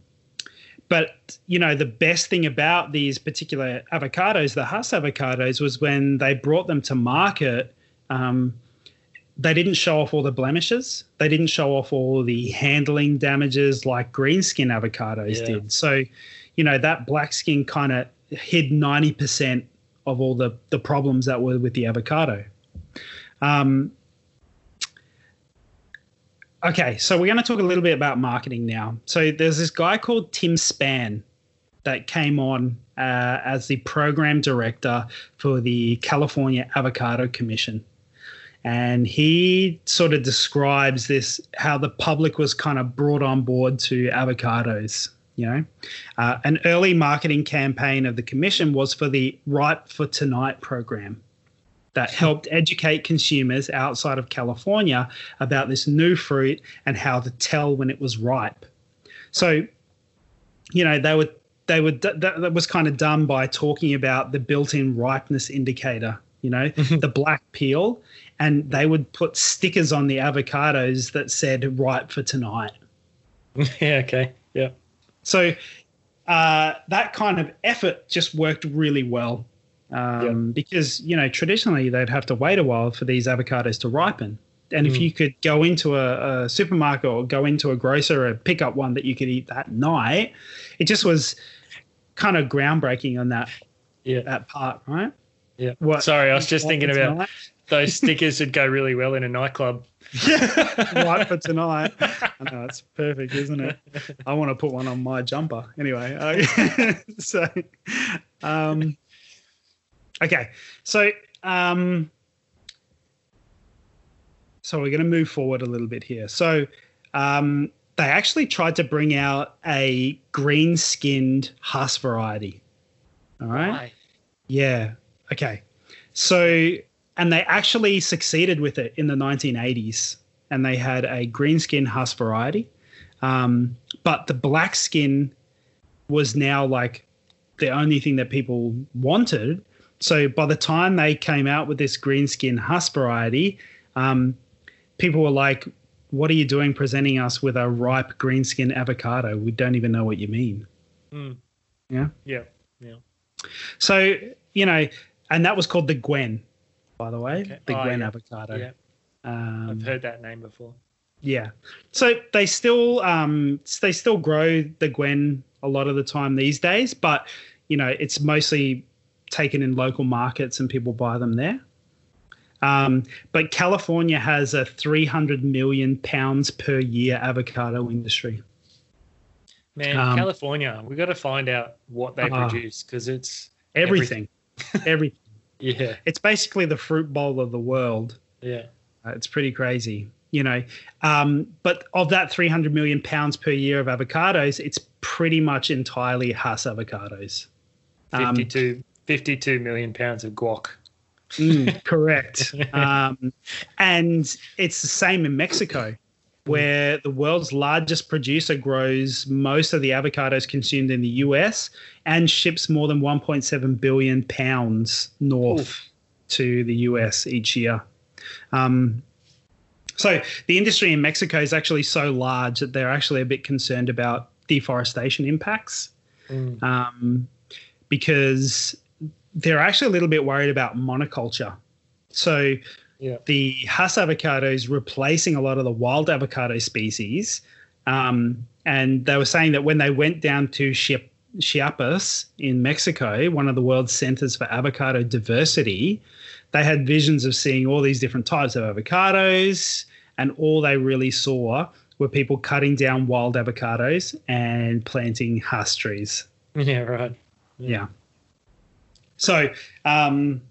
but, you know, the best thing about these particular avocados, the Hass avocados, was when they brought them to market. Um, they didn't show off all the blemishes. They didn't show off all the handling damages like green skin avocados yeah. did. So, you know, that black skin kind of hid 90% of all the, the problems that were with the avocado. Um, okay, so we're going to talk a little bit about marketing now. So there's this guy called Tim Spann that came on uh, as the program director for the California Avocado Commission. And he sort of describes this how the public was kind of brought on board to avocados you know? Uh, an early marketing campaign of the commission was for the Right for tonight program that helped educate consumers outside of california about this new fruit and how to tell when it was ripe so you know they were they were that, that was kind of done by talking about the built-in ripeness indicator you know the black peel and they would put stickers on the avocados that said "ripe for tonight." (laughs) yeah. Okay. Yeah. So uh, that kind of effort just worked really well um, because you know traditionally they'd have to wait a while for these avocados to ripen. And mm. if you could go into a, a, supermarket or go into a grocer and pick up one that you could eat that night, it just was kind of groundbreaking on that yeah. that part, right? Yeah. What, Sorry, I was just thinking about (laughs) those stickers would go really well in a nightclub. Yeah. (laughs) right for tonight. (laughs) I know it's perfect, isn't it? I want to put one on my jumper. Anyway, uh, so um, okay, so um, so we're going to move forward a little bit here. So um, they actually tried to bring out a green-skinned Hass variety. All right. Why? Yeah. Okay. So and they actually succeeded with it in the 1980s and they had a green skin Hass variety um, but the black skin was now like the only thing that people wanted so by the time they came out with this green skin Hass variety um, people were like what are you doing presenting us with a ripe green skin avocado we don't even know what you mean mm. yeah yeah yeah so you know and that was called the gwen by the way, okay. the oh, Gwen yeah. avocado. Yeah. Um, I've heard that name before. Yeah. So they still um, they still grow the Gwen a lot of the time these days, but you know it's mostly taken in local markets and people buy them there. Um, but California has a 300 million pounds per year avocado industry. Man, um, California, we got to find out what they uh, produce because it's everything. Everything. everything. (laughs) Yeah. It's basically the fruit bowl of the world. Yeah. Uh, it's pretty crazy, you know. Um, but of that 300 million pounds per year of avocados, it's pretty much entirely Hass avocados. 52, um, 52 million pounds of guac. Mm, (laughs) correct. um, and it's the same in Mexico where the world's largest producer grows most of the avocados consumed in the US and ships more than 1.7 billion pounds north Oof. to the US each year. Um, so the industry in Mexico is actually so large that they're actually a bit concerned about deforestation impacts mm. um, because they're actually a little bit worried about monoculture. So yeah. the Hass avocado is replacing a lot of the wild avocado species. Um, and they were saying that when they went down to Chiapas in Mexico, one of the world's centers for avocado diversity, they had visions of seeing all these different types of avocados and all they really saw were people cutting down wild avocados and planting Hass trees. (laughs) Yeah, right. Yeah. yeah. So um,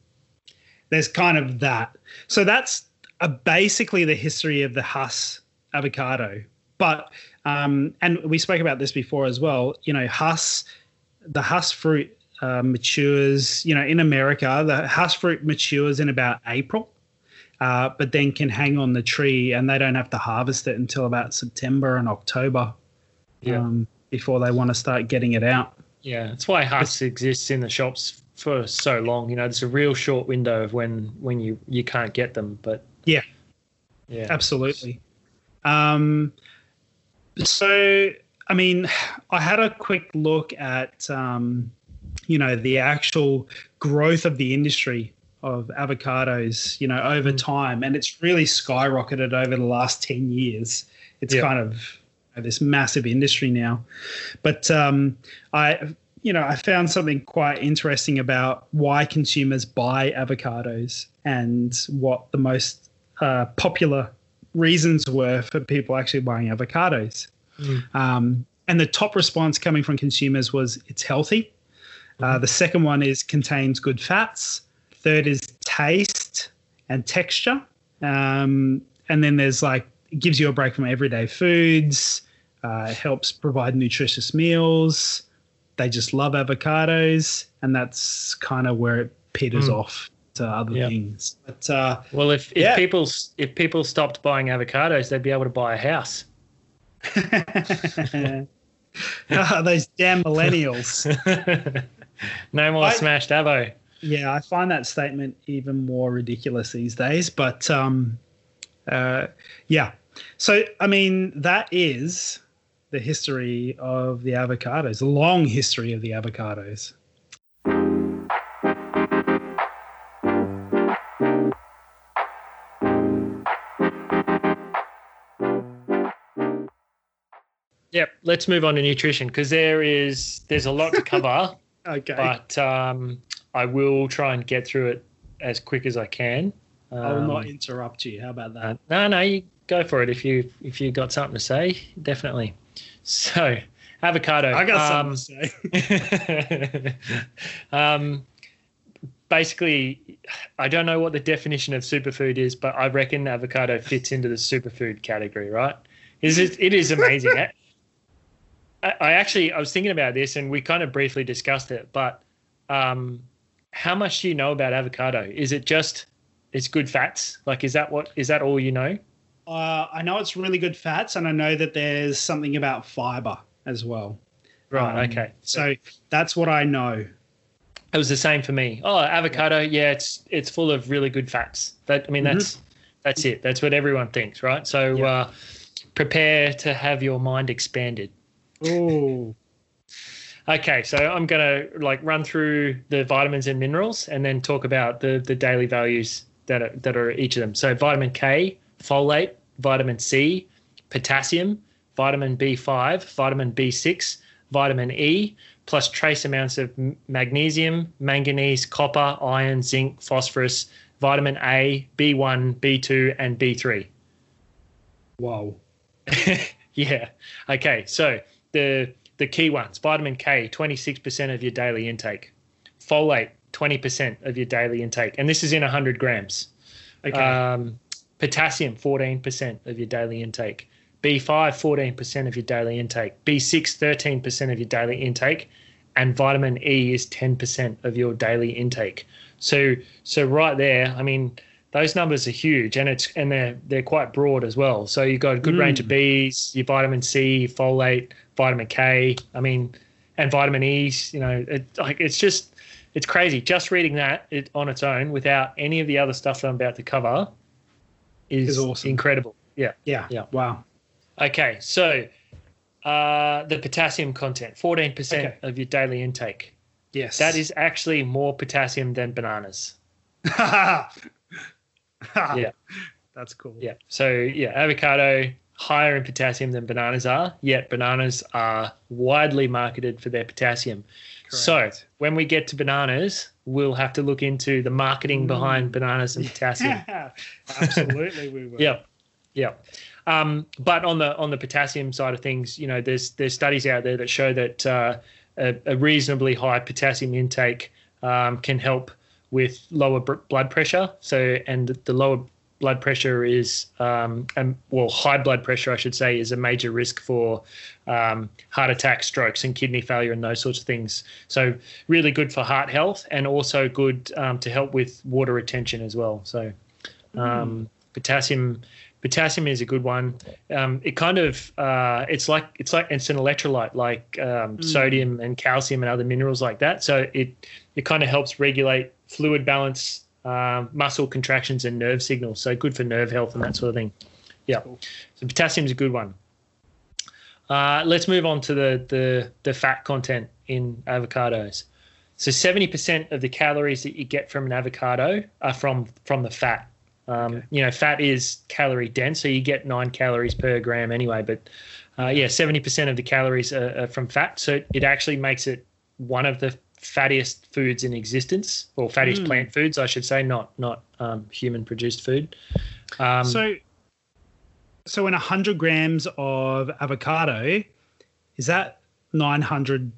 there's kind of that. So that's uh, basically the history of the Hass avocado. But um, and we spoke about this before as well. You know, Hass, the Hass fruit uh, matures. You know, in America, the Hass fruit matures in about April. Uh, but then can hang on the tree and they don't have to harvest it until about September and October yeah. um, before they want to start getting it out. Yeah, that's why Hass exists in the shops for so long. You know, there's a real short window of when when you you can't get them. But yeah, yeah, absolutely. Um, so I mean, I had a quick look at um, you know the actual growth of the industry of avocados, you know, over mm. time, and it's really skyrocketed over the last ten years. It's kind of this massive industry now. But um, I you know, I found something quite interesting about why consumers buy avocados and what the most uh, popular reasons were for people actually buying avocados. Mm. Um, and the top response coming from consumers was it's healthy. Uh, mm-hmm. the second one is contains good fats. Third is taste and texture. Um, and then there's like, it gives you a break from everyday foods, uh, helps provide nutritious meals they just love avocados, and that's kind of where it peters mm. off to other things. But uh, well, if, if yeah. people if people stopped buying avocados, they'd be able to buy a house. oh, (laughs) those damn millennials. (laughs) no more I, smashed avo. Yeah, I find that statement even more ridiculous these days. But um, uh, yeah, so I mean that is the history of the avocados, a long history of the avocados. Yep, let's move on to nutrition because there is there's a lot to cover. (laughs) okay, but um, I will try and get through it as quick as I can. Um, I will not um, interrupt you. How about that? No, no, you go for it if you if you got something to say. Definitely. So, avocado. I got um, something to say. (laughs) um, basically, I don't know what the definition of superfood is, but I reckon avocado fits into the superfood category, right? Is it? It is amazing. (laughs) I, I actually I was thinking about this, and we kind of briefly discussed it, but um, how much do you know about avocado? Is it just it's good fats? Like, is that what is that all you know? Uh, I know it's really good fats, and I know that there's something about fiber as well. Right. Um, okay. So that's what I know. It was the same for me. Oh, avocado. Yeah, it's it's full of really good fats. That I mean, mm-hmm. that's that's it. That's what everyone thinks, right? So yeah. uh, prepare to have your mind expanded. Oh. okay, so I'm gonna like run through the vitamins and minerals, and then talk about the the daily values that are that are each of them. So vitamin K folate, vitamin C, potassium, vitamin B5, vitamin B6, vitamin E, plus trace amounts of magnesium, manganese, copper, iron, zinc, phosphorus, vitamin A, B1, B2, and B3. Wow. (laughs) yeah. Okay. So the the key ones: vitamin K, twenty six percent of your daily intake. Folate, twenty percent of your daily intake, and this is in hundred grams. Okay. Um, Potassium, 14% of your daily intake. B5, 14% of your daily intake. B6, 13% of your daily intake. And vitamin E is 10% of your daily intake. So, so right there, I mean, those numbers are huge, and it's and they're they're quite broad as well. So you've got a good mm. range of Bs, your vitamin C, folate, vitamin K. I mean, and vitamin E's. You know, it, like it's just it's crazy. Just reading that it, on its own, without any of the other stuff that I'm about to cover, is, is awesome. incredible. Yeah. Yeah. Yeah. Wow. Okay. So uh, the potassium content, 14% okay. of your daily intake. Yes. That is actually more potassium than bananas. (laughs) yeah. That's cool. Yeah. So, yeah, avocado higher in potassium than bananas are, yet bananas are widely marketed for their potassium. Correct. So, when we get to bananas, we'll have to look into the marketing behind bananas and potassium. (laughs) Absolutely, we will. Yep. Yeah. Um, but on the on the potassium side of things, you know, there's there's studies out there that show that uh, a, a, reasonably high potassium intake um, can help with lower blood pressure. So, and the lower blood pressure is, um, um, well, high blood pressure, I should say, is a major risk for um, heart attack, strokes, and kidney failure, and those sorts of things. So, really good for heart health, and also good um, to help with water retention as well. So, mm. potassium potassium is a good one. Um, it kind of uh, it's like it's like it's an electrolyte like um, mm. sodium and calcium and other minerals like that. So it it kind of helps regulate fluid balance, uh, muscle contractions, and nerve signals. So good for nerve health and that sort of thing. Yeah. Cool. So potassium is a good one. Uh, let's move on to the, the the fat content in avocados. So 70% of the calories that you get from an avocado are from from the fat. Um, okay. You know, fat is calorie dense, so you get nine calories per gram anyway. But uh, yeah, seventy percent of the calories are, are, from fat, so it actually makes it one of the fattiest foods in existence, or fattiest mm. plant foods, I should say, not not um, human produced food. Um, so, so in hundred grams of avocado, is that nine hundred,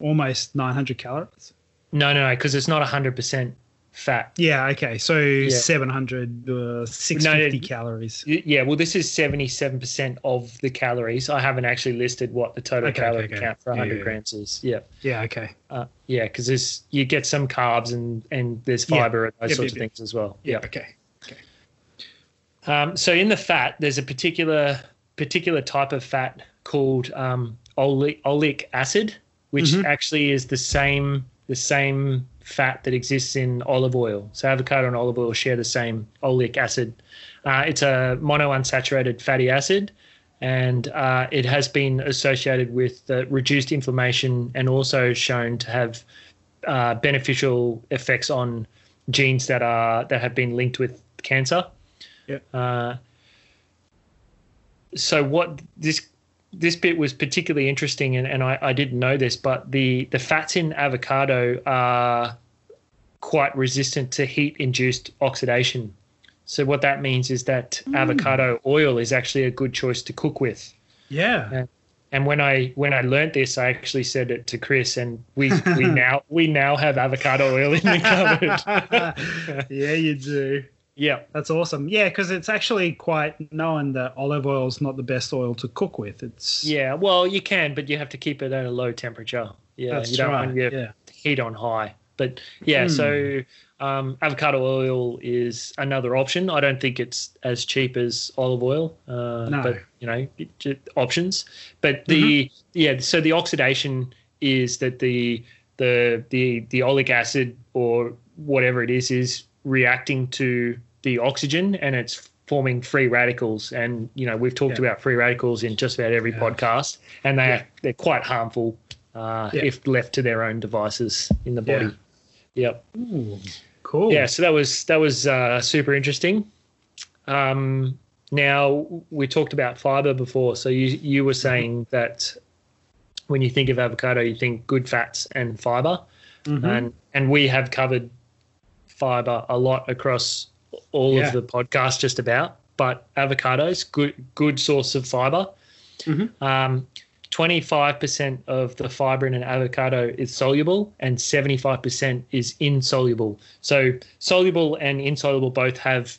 almost nine hundred calories? No, no, no, because it's not hundred percent fat. Yeah. Okay. So yeah. 700, uh, 650 no, calories. Yeah. Well, this is 77% of the calories. I haven't actually listed what the total okay, calorie okay, count for 100 yeah, grams is. Yeah. Yeah. Okay. Uh, yeah. Because there's, you get some carbs and, and there's fiber and those yep, sorts yep, of things as well. Yeah. Okay. Okay. Um, so in the fat, there's a particular, particular type of fat called um, oleic, oleic acid, which mm-hmm. actually is the same, the same fat that exists in olive oil. So avocado and olive oil share the same oleic acid. Uh, it's a monounsaturated fatty acid, and uh, it has been associated with uh, reduced inflammation and also shown to have uh, beneficial effects on genes that are that have been linked with cancer. Yeah. Uh, so what this this bit was particularly interesting, and, and I, I, didn't know this, but the, the fats in avocado are quite resistant to heat induced oxidation. So, what that means is that mm. avocado oil is actually a good choice to cook with. Yeah. And, and when I when I learned this, I actually said it to Chris, and we we (laughs) now we now have avocado oil in the cupboard. (laughs) yeah, you do. Yeah, that's awesome. Yeah, because it's actually quite known that olive oil is not the best oil to cook with. It's yeah, well, you can, but you have to keep it at a low temperature. Yeah, that's you don't right. want your yeah. heat on high. But yeah, mm. so um, avocado oil is another option. I don't think it's as cheap as olive oil, uh, no. but you know, options. But the mm-hmm. yeah, so the oxidation is that the the the the oleic acid or whatever it is is reacting to the oxygen and it's forming free radicals. And you know, we've talked yeah. about free radicals in just about every yeah. podcast, and they yeah. they're quite harmful uh, if left to their own devices in the body. Yep. Ooh, cool. Yeah, so that was that was uh, super interesting. Um, now we talked about fiber before, so you you were saying that when you think of avocado, you think good fats and fiber, mm-hmm. and and we have covered fiber a lot across all yeah. of the podcast just about. But avocados, good good source of fiber. Mm-hmm. Um, 25% of the fiber in an avocado is soluble and 75% is insoluble. So, soluble and insoluble both have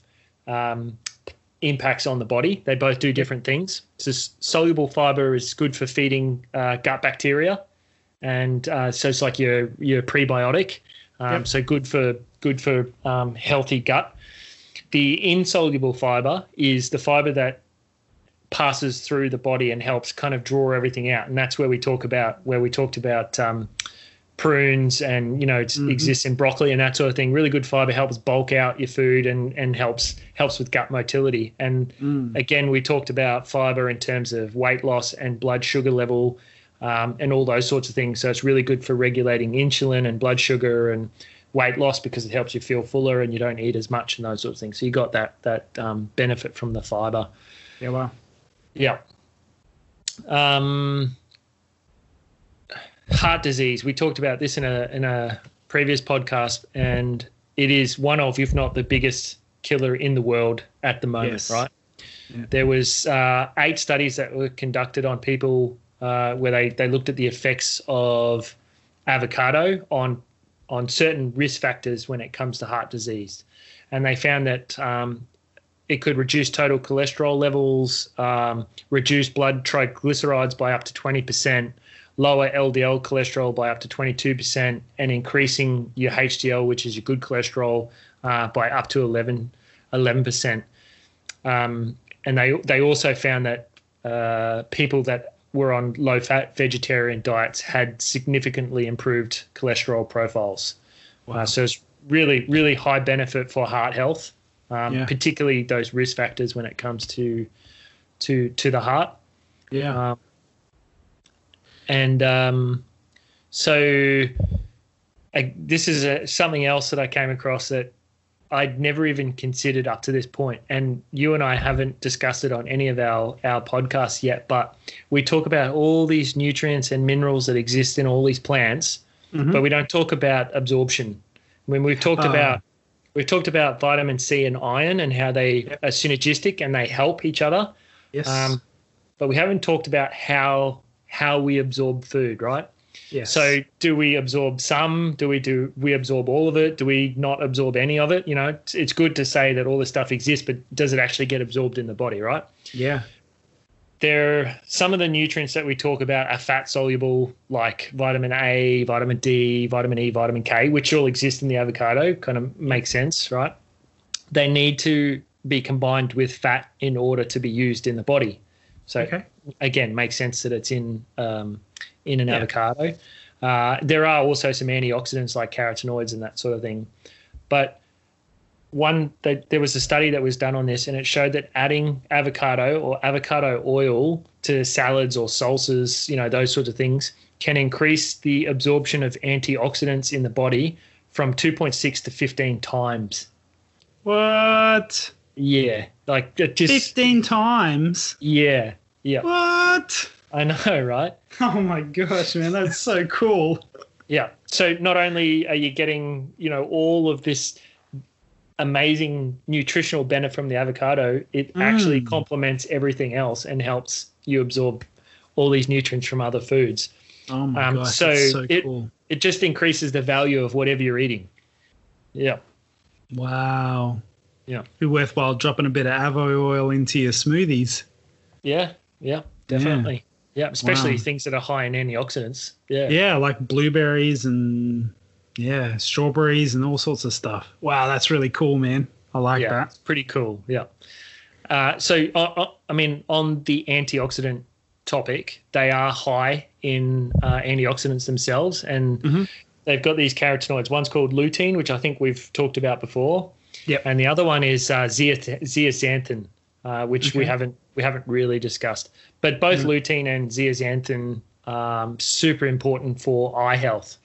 um, impacts on the body. They both do different things. So, soluble fiber is good for feeding uh, gut bacteria, and uh, so it's like your your prebiotic. Um, yep. So good for good for um, healthy gut. The insoluble fiber is the fiber that passes through the body and helps kind of draw everything out. And that's where we talk about where we talked about um, prunes and you know it mm-hmm. exists in broccoli and that sort of thing. Really good fiber helps bulk out your food and and helps helps with gut motility. And mm. again, we talked about fiber in terms of weight loss and blood sugar level. Um, and all those sorts of things. So it's really good for regulating insulin and blood sugar and weight loss because it helps you feel fuller and you don't eat as much and those sorts of things. So you got that that um, benefit from the fiber. Yeah, wow. Yeah. Um, heart disease. We talked about this in a in a previous podcast, and it is one of, if not the biggest killer in the world at the moment, yes. right? Yeah. There was uh, eight studies that were conducted on people uh, where they, they looked at the effects of avocado on on certain risk factors when it comes to heart disease, and they found that um, it could reduce total cholesterol levels, um, reduce blood triglycerides by up to twenty percent, lower LDL cholesterol by up to twenty two percent, and increasing your HDL, which is your good cholesterol, uh, by up to 11 percent. Um, and they they also found that uh, people that were on low fat vegetarian diets had significantly improved cholesterol profiles. Wow. Uh, so it's really, really high benefit for heart health, um, yeah. particularly those risk factors when it comes to to to the heart. Yeah. Um, and um, so I, this is a, something else that I came across that I'd never even considered up to this point. And you and I haven't discussed it on any of our, our podcasts yet, but we talk about all these nutrients and minerals that exist in all these plants, mm-hmm. but we don't talk about absorption. When we've talked uh, about we've talked about vitamin C and iron and how they yep. are synergistic and they help each other. Yes. Um, but we haven't talked about how how we absorb food, right? Yes. So do we absorb some? Do we do we absorb all of it? Do we not absorb any of it? You know, it's, it's good to say that all this stuff exists, but does it actually get absorbed in the body, right? Yeah. There some of the nutrients that we talk about are fat soluble, like vitamin A, vitamin D, vitamin E, vitamin K, which all exist in the avocado. Kind of makes sense, right? They need to be combined with fat in order to be used in the body. So okay. again, makes sense that it's in um, in an yeah. avocado. Uh, there are also some antioxidants like carotenoids and that sort of thing. But one, that there was a study that was done on this, and it showed that adding avocado or avocado oil to salads or salsas, you know, those sorts of things, can increase the absorption of antioxidants in the body from 2.6 to 15 times. What? Yeah, like just 15 times. Yeah, yeah. What? I know, right? (laughs) Oh my gosh, man, that's so cool. Yeah. So not only are you getting, you know, all of this amazing nutritional benefit from the avocado, it mm. actually complements everything else and helps you absorb all these nutrients from other foods. Oh my um, gosh, so, so it, cool. It just increases the value of whatever you're eating. Yeah. Wow. Yeah. Be worthwhile dropping a bit of avo oil into your smoothies. Yeah. Yeah. Definitely. Yeah, especially wow. things that are high in antioxidants. Yeah. Yeah, like blueberries and yeah, strawberries and all sorts of stuff. Wow, that's really cool, man. I like yeah, that. It's pretty cool. Yeah. Uh, so, uh, uh, I mean, on the antioxidant topic, they are high in uh, antioxidants themselves, and mm-hmm. they've got these carotenoids. One's called lutein, which I think we've talked about before. Yep. And the other one is uh, zeaxanthin, uh, which okay. we haven't we haven't really discussed. But both mm. lutein and zeaxanthin um, super important for eye health.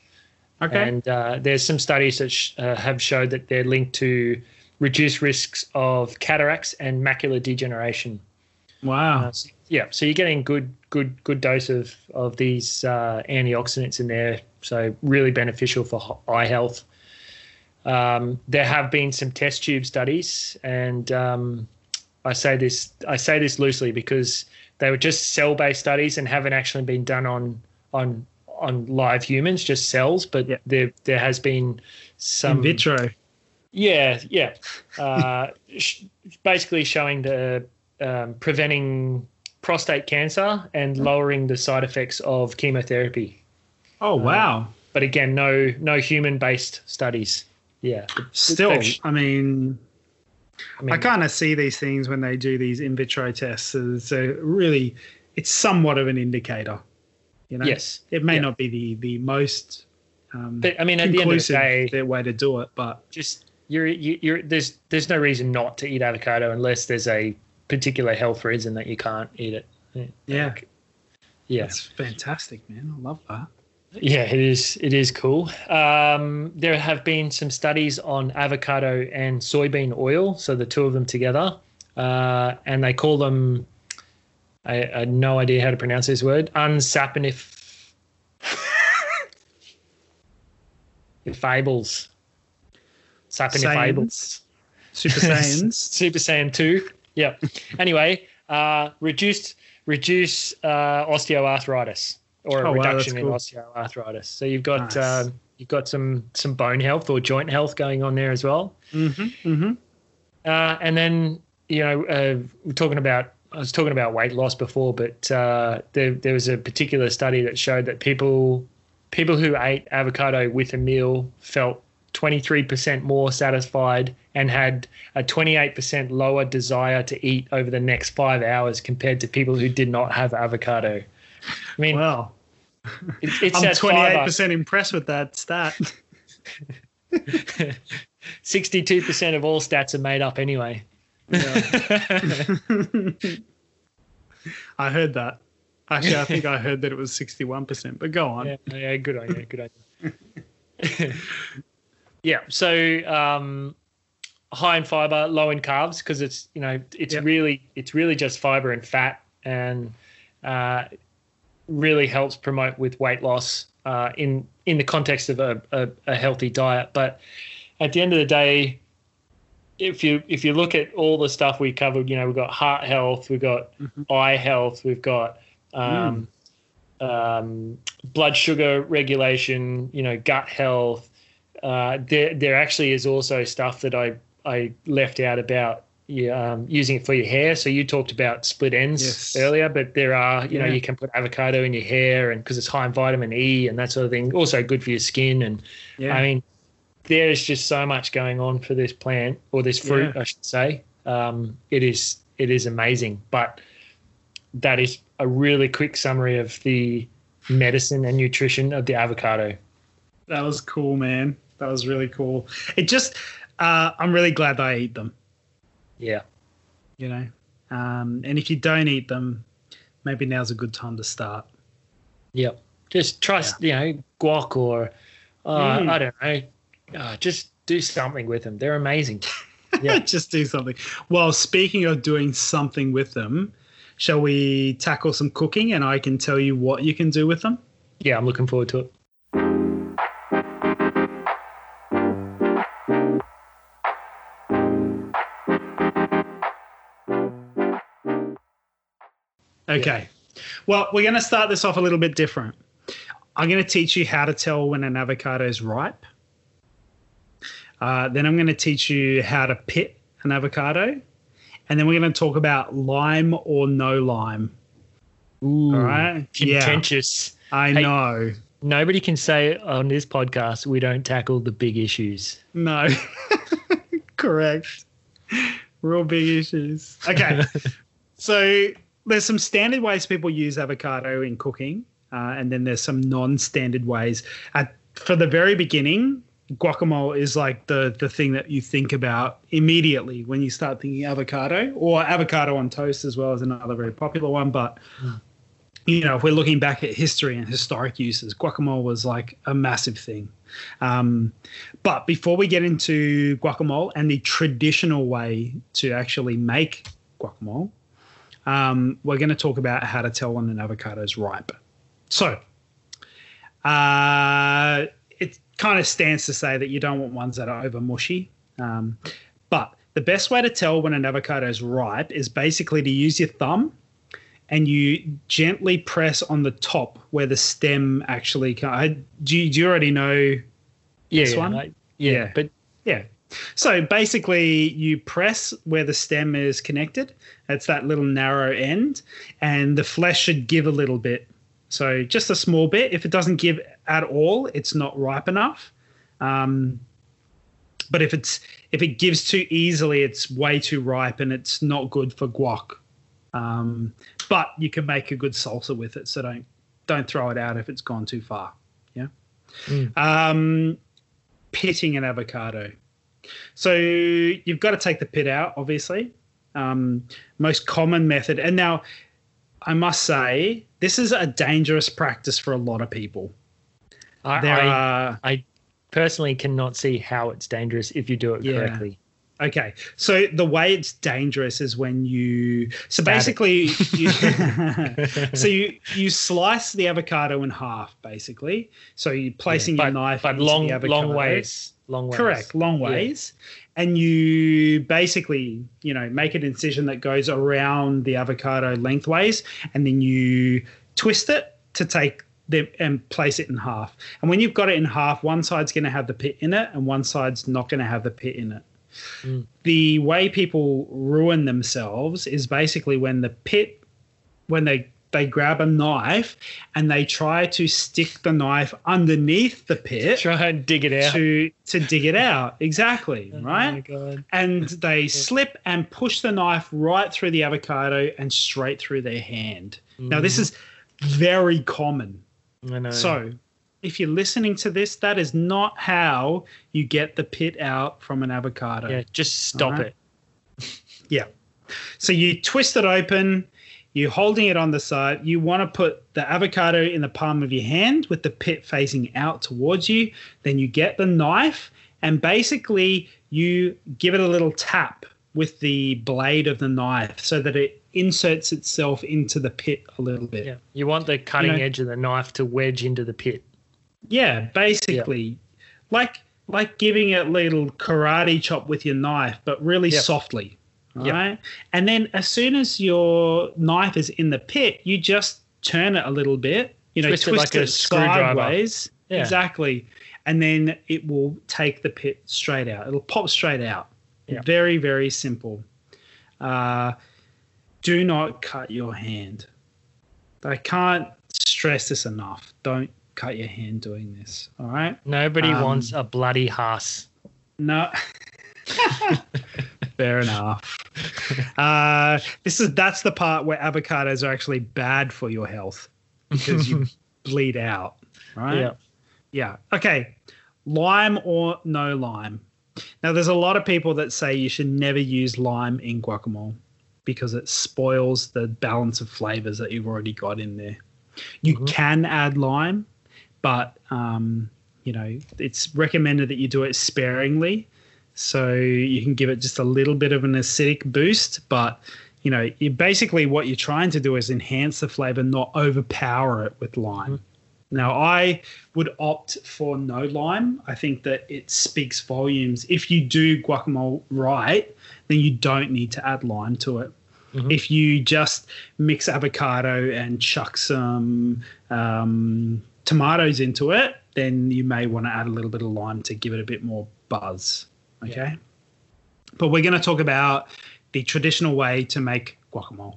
Okay. And uh, there's some studies that sh- uh, have showed that they're linked to reduced risks of cataracts and macular degeneration. Wow. Uh, so, yeah, so you're getting good, good, good dose of of these uh, antioxidants in there. So really beneficial for eye health. Um, there have been some test tube studies, and um, I say this I say this loosely because they were just cell based studies and haven't actually been done on on on live humans, just cells. But yeah. there there has been some in vitro. Yeah, yeah. Uh, (laughs) sh- basically showing the um, preventing prostate cancer and lowering the side effects of chemotherapy. Oh wow! Uh, but again, no no human based studies. Yeah. Still, I mean, I, mean, I kind of see these things when they do these in vitro tests. So really, it's somewhat of an indicator. You know, yes, it may yeah. not be the the most. Um, but I mean, at the end of the day, their way to do it, but just you're you, you're there's there's no reason not to eat avocado unless there's a particular health reason that you can't eat it. Yeah, like, yeah, it's fantastic, man. I love that. Yeah, it is. It is cool. Um, there have been some studies on avocado and soybean oil, so the two of them together, uh, and they call them. I, I had no idea how to pronounce this word. Unsaponifiables. Saponifiables. Super Saiyans. (laughs) Super Saiyan two. Yeah. Anyway, uh, reduced reduce uh, osteoarthritis or a Oh, wow, reduction that's in osteoarthritis. So you've got Nice. um, you've got some some bone health or joint health going on there as well. Mm-hmm. Mm-hmm. Uh, and then you know uh, we're talking about I was talking about weight loss before, but uh, there there was a particular study that showed that people people who ate avocado with a meal felt 23% more satisfied and had a 28% lower desire to eat over the next five hours compared to people who did not have avocado. I mean, Well, it's, it's I'm 28% impressed with that stat. (laughs) 62% of all stats are made up anyway. (laughs) I heard that. Actually, I think I heard that it was 61%, but go on. yeah, yeah, good idea. Good idea. (laughs) yeah. So um, high in fiber, low in carbs because it's you know it's Yep. really it's really just fiber and fat and uh, really helps promote with weight loss uh, in in the context of a, a, a healthy diet. But at the end of the day, if you if you look at all the stuff we covered, you know we've got heart health, we've got Mhm. eye health, we've got um, um, blood sugar regulation, you know, gut health. Uh, there, there actually is also stuff that I, I left out about yeah, um, using it for your hair. So you talked about split ends Yes. earlier, but there are, you know, Yeah. you can put avocado in your hair and because it's high in vitamin E and that sort of thing. Also good for your skin. And Yeah. I mean, there's just so much going on for this plant or this fruit, Yeah. I should say. Um, it is, it is amazing, but that is a really quick summary of the medicine and nutrition of the avocado. that was cool, man. That was really cool. It just, uh, I'm really glad that I eat them, Yeah. you know. Um, and if you don't eat them, maybe now's a good time to start. Yep. Just trust, you know, guac or uh, Mm. I don't know. Uh, just do something with them. They're amazing. (laughs) Yeah. just do something. Well, speaking of doing something with them, shall we tackle some cooking and I can tell you what you can do with them? Yeah, I'm looking forward to it. Okay. Well, we're going to start this off a little bit different. I'm going to teach you how to tell when an avocado is ripe. Uh, then I'm going to teach you how to pit an avocado. And then we're going to talk about lime or no lime. Ooh, All right. Yeah, contentious. I Hey. know. Nobody can say on this podcast we don't tackle the big issues. No. (laughs) Correct. Real big issues. Okay. (laughs) so there's some standard ways people use avocado in cooking, uh, and then there's some non-standard ways. At, for the very beginning, guacamole is like the the thing that you think about immediately when you start thinking avocado, or avocado on toast as well as another very popular one. But you know, if we're looking back at history and historic uses, guacamole was like a massive thing. Um, but before we get into guacamole and the traditional way to actually make guacamole, um, we're going to talk about how to tell when an avocado is ripe. So, uh, it kind of stands to say that you don't want ones that are over mushy. Um, but the best way to tell when an avocado is ripe is basically to use your thumb and you gently press on the top where the stem actually. do, you, do you already know Yeah, This one? like- yeah, Yeah. but yeah. So basically, you press where the stem is connected. That's that little narrow end, and the flesh should give a little bit. So just a small bit. If it doesn't give at all, it's not ripe enough. Um, but if it's if it gives too easily, it's way too ripe, and it's not good for guac. Um, but you can make a good salsa with it, so don't don't throw it out if it's gone too far. Yeah. Mm. Um, pitting an avocado. So you've got to take the pit out, obviously. Um, most common method. And now, I must say, this is a dangerous practice for a lot of people. I, There I, are I personally cannot see how it's dangerous if you do it Yeah. correctly. okay. So the way it's dangerous is when you. So Stab basically, (laughs) you, (laughs) so you you slice the avocado in half, basically. So you're placing but, your knife but into long, the avocado. long ways. Long ways. Correct, long Yeah. ways. And you basically, you know, make an incision that goes around the avocado lengthways, and then you twist it to take them and place it in half. And when you've got it in half, one side's going to have the pit in it, and one side's not going to have the pit in it. Mm. The way people ruin themselves is basically when the pit, when they they grab a knife and they try to stick the knife underneath the pit Try and dig it out. to to dig it out exactly (laughs) Oh my right God. and they slip and push the knife right through the avocado and straight through their hand now this Mhm. is very common I know. so if you're listening to this that is not how you get the pit out from an avocado yeah, just stop Alright. it. (laughs) Yeah. So you twist it open you're holding it on the side you want to put the avocado in the palm of your hand with the pit facing out towards you then you get the knife and basically you give it a little tap with the blade of the knife so that it inserts itself into the pit a little bit Yeah, you want the cutting know- edge of the knife to wedge into the pit. Yeah, basically, like like giving it a little karate chop with your knife, but really Yep. softly. Yep. right, and then as soon as your knife is in the pit, you just turn it a little bit. You know, Twist twist, it like a it screwdriver. sideways. Yeah. Exactly, and then it will take the pit straight out. It'll pop straight out. Yeah. Very very simple. Uh, do not cut your hand. I can't stress this enough. Don't cut your hand doing this. All right. Nobody Um, wants a bloody Hass. No. (laughs) Fair enough. (laughs) Uh, this is that's the part where avocados are actually bad for your health because you (laughs) bleed out. Right. Yeah. Yeah. Okay. Lime or no lime. Now, there's a lot of people that say you should never use lime in guacamole because it spoils the balance of flavors that you've already got in there. You Mhm. can add lime, but um, you know it's recommended that you do it sparingly, so you can give it just a little bit of an acidic boost. But you know, you basically what you're trying to do is enhance the flavor, not overpower it with lime. Now, I would opt for no lime. I think that it speaks volumes. If you do guacamole right, then you don't need to add lime to it. Mhm. If you just mix avocado and chuck some um, tomatoes into it, then you may want to add a little bit of lime to give it a bit more buzz. Okay. But we're going to talk about the traditional way to make guacamole.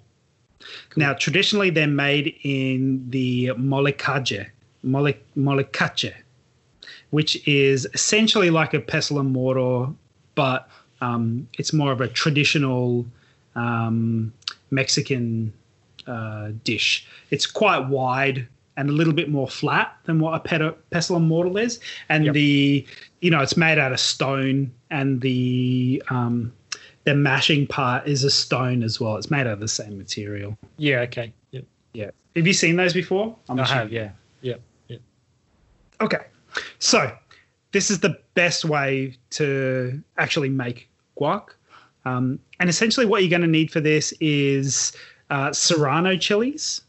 Now, traditionally, they're made in the molcaje, mole, molcaje, which is essentially like a pestle and mortar, but um, it's more of a traditional um, Mexican uh, dish. It's quite wide and a little bit more flat than what a pet- pestle and mortar is, and Yep. the you know it's made out of stone, and the um, the mashing part is a stone as well. It's made out of the same material. Yeah. Okay. Yep. Yeah. Have you seen those before? I'm I assuming. have. Yeah. Yeah. Okay. So this is the best way to actually make guac. Um, and essentially, what you're going to need for this is uh, serrano chilies,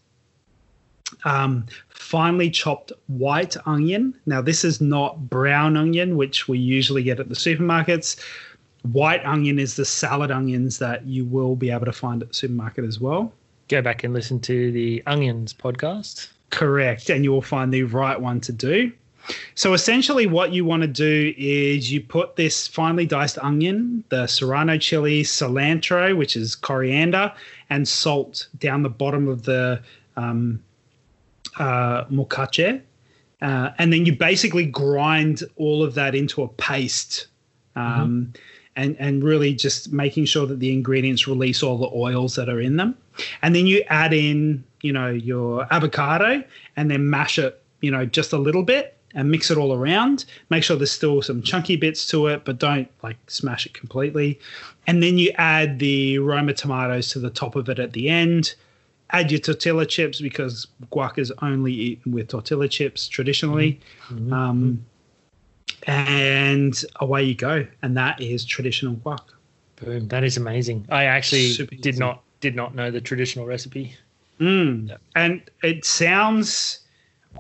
um, finely chopped white onion. Now, this is not brown onion, which we usually get at the supermarkets. White onion is the salad onions that you will be able to find at the supermarket as well. Go back and listen to the Onions podcast. Correct. And you will find the right one to do. So essentially, what you want to do is you put this finely diced onion, the serrano chili, cilantro, which is coriander, and salt down the bottom of the um, uh, mocache. Uh, and then you basically grind all of that into a paste. Um, and, and really just making sure that the ingredients release all the oils that are in them. And then you add in, you know, your avocado and then mash it, you know, just a little bit and mix it all around. Make sure there's still some chunky bits to it, but don't like smash it completely. And then you add the Roma tomatoes to the top of it at the end. Add your tortilla chips because guac is only eaten with tortilla chips traditionally. Mhm. Um, and away you go. And that is traditional guac. Boom. That is amazing. I actually Super did easy. not did not know the traditional recipe. Mm. Yeah. And it sounds,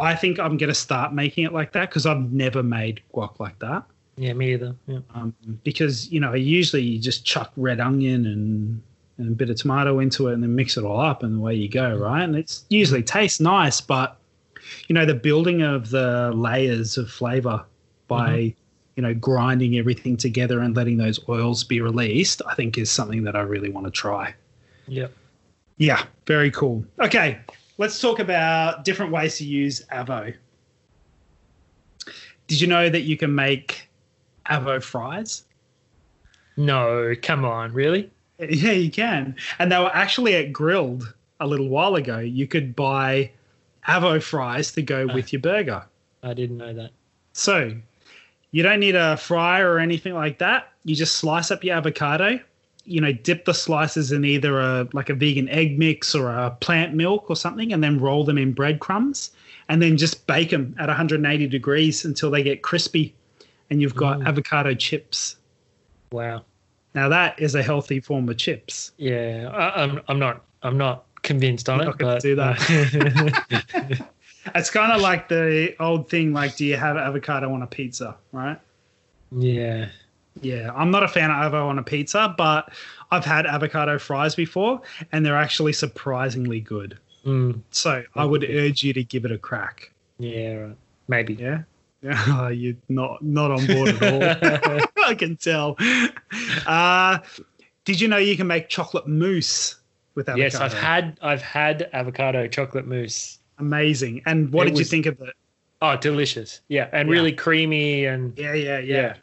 I think I'm going to start making it like that because I've never made guac like that. Yeah, me either. Yeah. Um, because you know usually you just chuck red onion and and a bit of tomato into it and then mix it all up and away you go, right? And it's usually tastes nice, but you know the building of the layers of flavor by mm-hmm. you know grinding everything together and letting those oils be released, I think is something that I really want to try. Yeah. Yeah, very cool. Okay, let's talk about different ways to use Avo. Did you know that you can make Avo fries? No, come on, really? Yeah, you can. And they were actually at Grill'd a little while ago. You could buy Avo fries to go uh, with your burger. I didn't know that. So you don't need a fryer or anything like that. You just slice up your avocado. You know, dip the slices in either a like a vegan egg mix or a plant milk or something, and then roll them in breadcrumbs, and then just bake them at 180 degrees until they get crispy, and you've got avocado chips. Wow. Now that is a healthy form of chips. Yeah, I, am I'm, I'm not I'm not convinced on I'm it, but do that. (laughs) it's kind of like the old thing, like, do you have avocado on a pizza, right? Yeah. Yeah, I'm not a fan of avocado on a pizza, but I've had avocado fries before, and they're actually surprisingly good. Mm. So I would urge you to give it a crack. Yeah, right. Maybe. Yeah. (laughs) Yeah, you're not not on board at all. (laughs) I can tell. (laughs) Uh, did you know you can make chocolate mousse with avocado? Yes, I've had I've had avocado chocolate mousse. Amazing. And what it did was, you think of it? Oh, delicious. Yeah, and yeah. really creamy and Yeah, yeah, yeah. Yeah.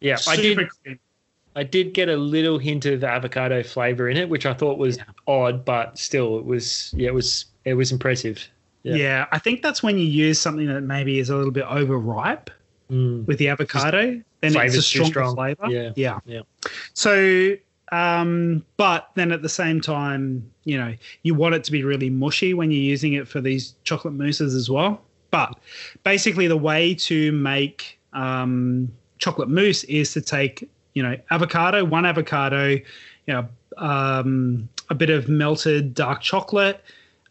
yeah. I did creamy. I did get a little hint of avocado flavor in it, which I thought was yeah. odd, but still it was yeah, it was it was impressive. Yeah. yeah. I think that's when you use something that maybe is a little bit overripe mm. with the avocado. Then it's a stronger strong. flavor. Yeah. Yeah. Yeah. So, um, but then at the same time, you know, you want it to be really mushy when you're using it for these chocolate mousses as well. But basically, the way to make um, chocolate mousse is to take, you know, avocado, one avocado, you know, um, a bit of melted dark chocolate,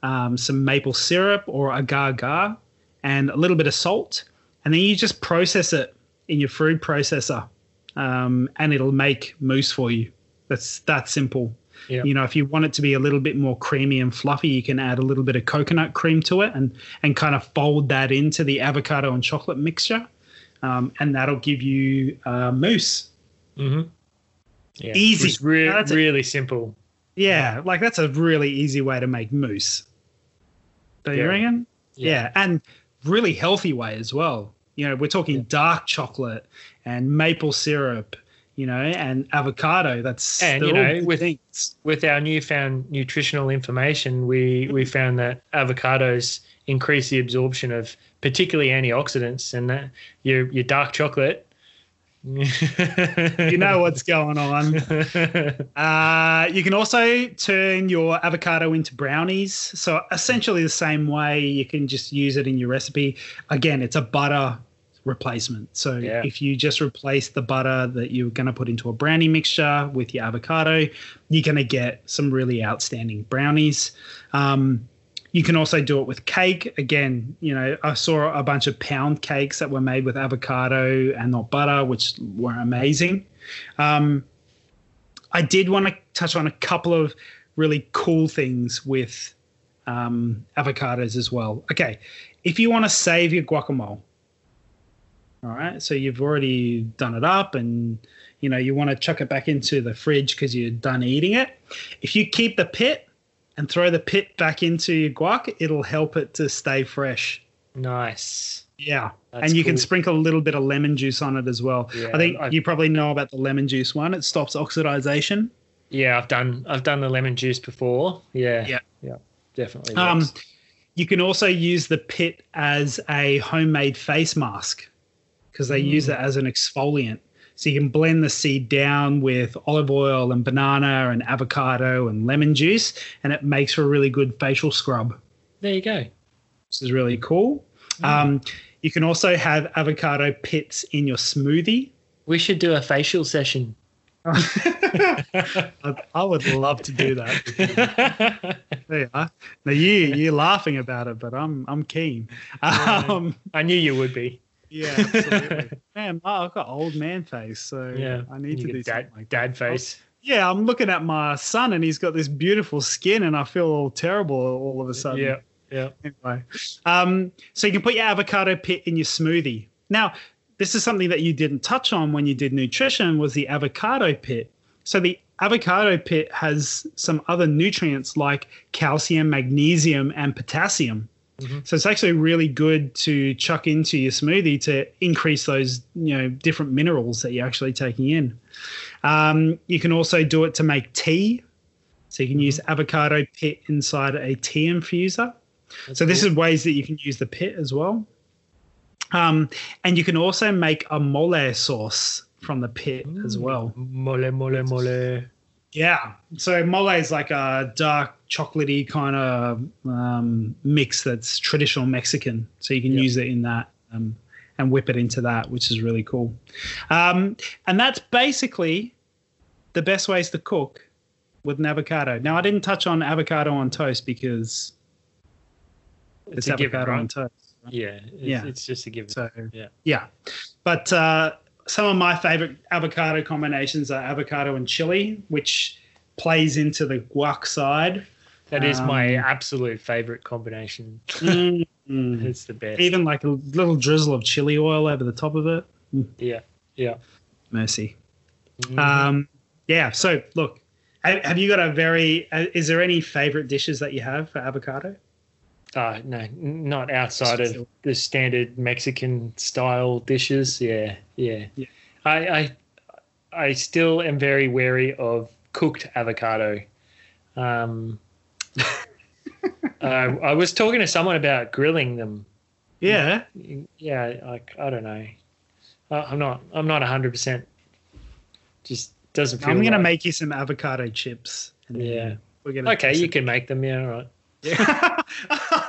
um, some maple syrup or agar agar, and a little bit of salt. And then you just process it in your food processor, um, and it'll make mousse for you. That's that simple. Yeah. You know, if you want it to be a little bit more creamy and fluffy, you can add a little bit of coconut cream to it and and kind of fold that into the avocado and chocolate mixture, um, and that'll give you uh, mousse. Mm-hmm. Yeah, easy, re- really a, simple. Yeah, like that's a really easy way to make mousse. Do you reckon? Yeah. yeah. and really healthy way as well. You know, we're talking yeah. dark chocolate and maple syrup, you know, and avocado. That's and you know, with things. with our newfound nutritional information, we we found that avocados increase the absorption of particularly antioxidants, and that your your dark chocolate you know what's (laughs) going on. Uh, you can also turn your avocado into brownies. So essentially the same way you can just use it in your recipe. Again, it's a butter replacement. So yeah. if you just replace the butter that you're going to put into a brownie mixture with your avocado, you're going to get some really outstanding brownies. Um, you can also do it with cake. Again, you know, I saw a bunch of pound cakes that were made with avocado and not butter, which were amazing. Um, I did want to touch on a couple of really cool things with um, avocados as well. Okay, if you want to save your guacamole, all right, so you've already done it up and you know you want to chuck it back into the fridge because you're done eating it. If you keep the pit and throw the pit back into your guac, it'll help it to stay fresh. Nice. Yeah. That's and you cool. can sprinkle a little bit of lemon juice on it as well. Yeah, I think I've, you probably know about the lemon juice one. It stops oxidization. Yeah, I've done I've done the lemon juice before. Yeah. Yeah. Yeah. Definitely. Um you can also use the pit as a homemade face mask because they mm. use it as an exfoliant. So you can blend the seed down with olive oil and banana and avocado and lemon juice, and it makes for a really good facial scrub. There you go. This is really cool. Mm. Um, you can also have avocado pits in your smoothie. We should do a facial session. (laughs) I would love to do that. (laughs) there you are. Now you you're laughing about it, but I'm I'm keen. Um, I knew you would be. Yeah, (laughs) absolutely. man, I've got old man face, so Yeah, I need You to do dad, like dad face. Yeah, I'm looking at my son, and he's got this beautiful skin, and I feel all terrible all of a sudden. Yeah, yeah. Anyway, um, so you can put your avocado pit in your smoothie. Now, this is something that you didn't touch on when you did nutrition was the avocado pit. So the avocado pit has some other nutrients like calcium, magnesium, and potassium. Mhm. So it's actually really good to chuck into your smoothie to increase those, you know, different minerals that you're actually taking in. Um, you can also do it to make tea. So you can use avocado pit inside a tea infuser. That's So this cool. is ways that you can use the pit as well. Um, and you can also make a mole sauce from the pit as well. Mole, mole, mole. Yeah. So mole is like a dark chocolatey kind of um, mix that's traditional Mexican. So you can use it in that um, and whip it into that, which is really cool. Um, and that's basically the best ways to cook with an avocado. Now I didn't touch on avocado on toast because it's, given, avocado right? on toast. Yeah, it's, Yeah. it's just a given. So Yeah. yeah. But uh, some of my favorite avocado combinations are avocado and chili, which plays into the guac side. that is my um, absolute favorite combination. Mm. (laughs) It's the best. Even like a little drizzle of chili oil over the top of it. yeah, yeah. Mercy. Mhm. Um, yeah. So look, ha- have you got a very? Uh, is there any favorite dishes that you have for avocado? Uh, no, not outside of the standard Mexican style dishes. Yeah, yeah. Yeah. I, I, I still am very wary of cooked avocado. Um, (laughs) uh, I was talking to someone about grilling them. Yeah. Yeah, like I don't know. Uh, I'm not. I'm not 100. percent Just doesn't feel. I'm gonna right. make you some avocado chips. and Yeah. We're gonna. Okay, you can make them. Yeah, all right. Yeah. (laughs)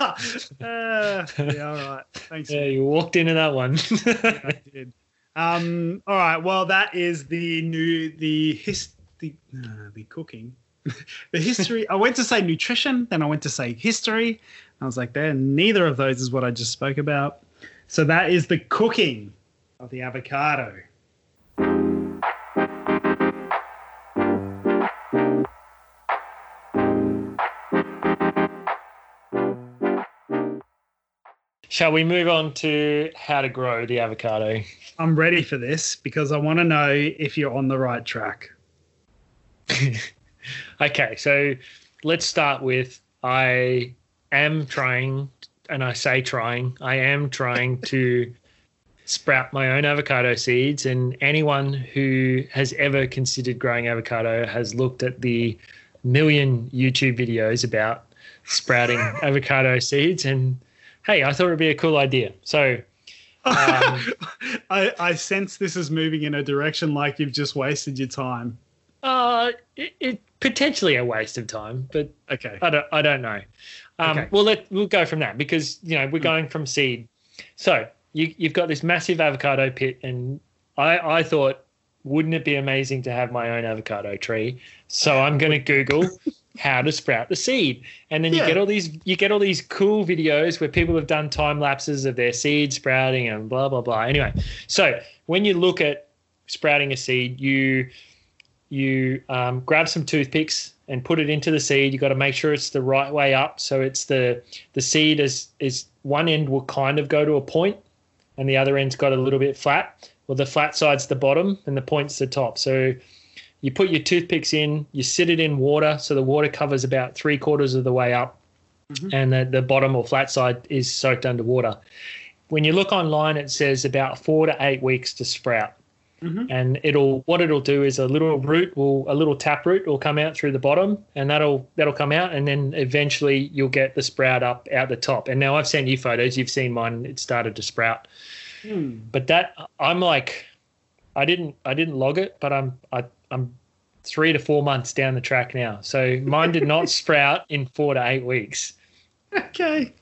(laughs) uh, yeah. All right. Thanks. Yeah, you walked into that one. (laughs) I did. Um, all right. Well, that is the new the his the uh, the cooking, (laughs) the history. I went to say nutrition, then I went to say history. I was like, there. Neither of those is what I just spoke about. So that is the cooking of the avocado. Shall we move on to how to grow the avocado? I'm ready for this because I want to know if you're on the right track. (laughs) Okay, so let's start with I am trying, and I say trying, I am trying to sprout my own avocado seeds. And anyone who has ever considered growing avocado has looked at the million YouTube videos about sprouting (laughs) avocado seeds. And hey, I thought it'd be a cool idea. So, Um, (laughs) I, I sense this is moving in a direction like you've just wasted your time. uh, it, it potentially a waste of time, but Okay. I don't. I don't know. Um, Okay. Well, let we'll go from that because you know we're going from seed. So you you've got this massive avocado pit, and I I thought, wouldn't it be amazing to have my own avocado tree? So I'm going to Google (laughs) how to sprout the seed, and then you get all these you get all these cool videos where people have done time lapses of their seed sprouting and blah blah blah. Anyway, so when you look at sprouting a seed, you you um, grab some toothpicks and put it into the seed. you've got to make sure it's the right way up. So it's the the seed is is one end will kind of go to a point, and the other end's got a little bit flat. Well, the flat side's the bottom, and the point's the top. So you put your toothpicks in, you sit it in water, so the water covers about three quarters of the way up, Mhm. and the, the bottom or flat side is soaked underwater. When you look online, it says about four to eight weeks to sprout Mhm. and it'll what it'll do is a little root will a little tap root will come out through the bottom and that'll that'll come out and then eventually you'll get the sprout up out the top and now i've sent you photos you've seen mine it started to sprout Hmm. but that i'm like i didn't i didn't log it but i'm I, i'm three to four months down the track now so mine did not (laughs) sprout in four to eight weeks Okay.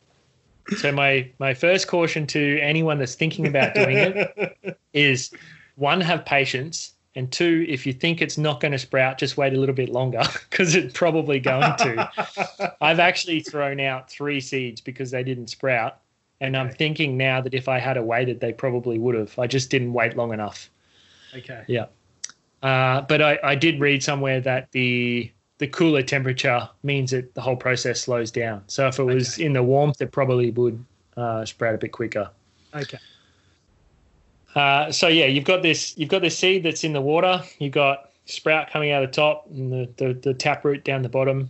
so my my first caution to anyone that's thinking about doing it (laughs) is one, have patience, and two, if you think it's not going to sprout, just wait a little bit longer (laughs) because it's probably going to. I've actually thrown out three seeds because they didn't sprout, And I'm thinking now that if I had waited, they probably would have. I just didn't wait long enough. Okay. Yeah. Uh, but I, I did read somewhere that the the cooler temperature means that the whole process slows down. So if it was Okay. in the warmth, it probably would uh, sprout a bit quicker. Okay. Uh, so yeah, you've got this you've got this seed that's in the water. You've got sprout coming out the top and the, the, the tap root down the bottom.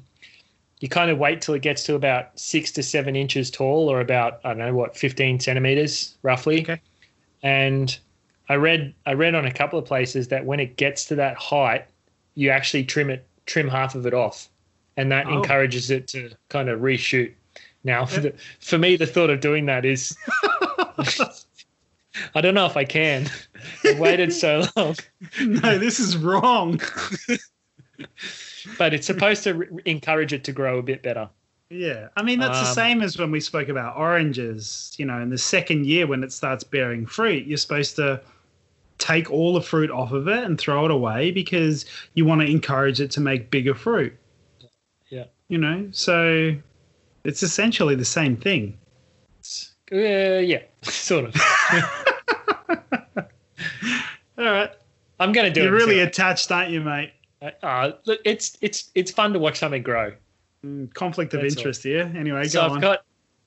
You kind of wait till it gets to about six to seven inches tall, or about I don't know what fifteen centimeters roughly. Okay. And I read I read on a couple of places that when it gets to that height, you actually trim it trim half of it off, and that Oh. encourages it to kind of reshoot. Now, for, the, for me, the thought of doing that is (laughs) I don't know if I can. (laughs) I waited so long, no, this is wrong. (laughs) but it's supposed to re- encourage it to grow a bit better. Yeah, I mean that's the Um, same as when we spoke about oranges. You know, in the second year when it starts bearing fruit, you're supposed to take all the fruit off of it and throw it away because you want to encourage it to make bigger fruit. Yeah. You know, so it's essentially the same thing. Uh, yeah, (laughs) sort of. (laughs) All right, I'm going to do it. you're really attached, aren't you, mate? uh, look, it's it's it's fun to watch something grow. Mm, Conflict of That's all. interest here. Anyway, so go I've on. got,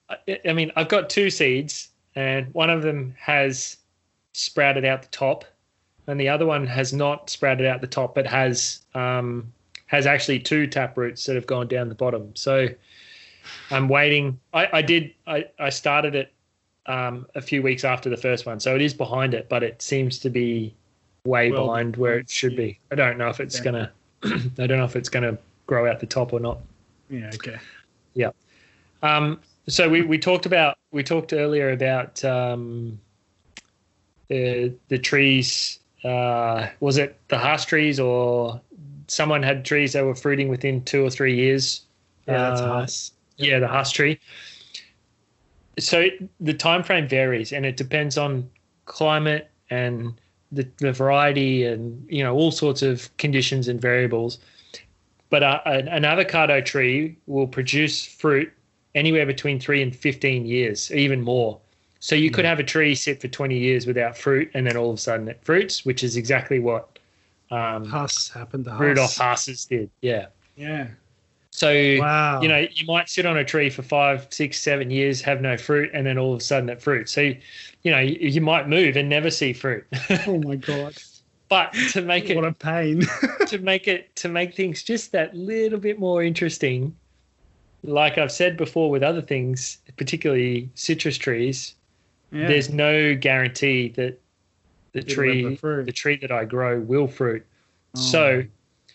I- I mean, I've got two seeds, and one of them has sprouted out the top, and the other one has not sprouted out the top, but has um, has actually two tap roots that have gone down the bottom. So I'm waiting. I, I did. I, I started it um, a few weeks after the first one, so it is behind it, but it seems to be way Well, behind where it should be. I don't know if it's Yeah. gonna. (clears throat) I don't know if it's gonna grow out the top or not. Yeah, okay. Yeah. Um, so we, we talked about we talked earlier about um, the the trees. Uh, was it the Hass trees or someone had trees that were fruiting within two or three years? Yeah, that's Uh, nice. Yeah, the Hass tree. So the time frame varies, and it depends on climate and the, the variety, and you know all sorts of conditions and variables. But uh, an, an avocado tree will produce fruit anywhere between three and fifteen years, even more. So you could have a tree sit for twenty years without fruit, and then all of a sudden it fruits, which is exactly what um, Huss happened to Rudolph Hass. Hass's did. Yeah. Yeah. So Wow. you know, you might sit on a tree for five, six, seven years, have no fruit, and then all of a sudden it fruits. So, you know, you, you might move and never see fruit. (laughs) Oh my god. But to make it What a pain. (laughs) to make it to make things just that little bit more interesting, like I've said before with other things, particularly citrus trees, yeah. there's no guarantee that the It'll tree the tree that I grow will fruit. Oh, so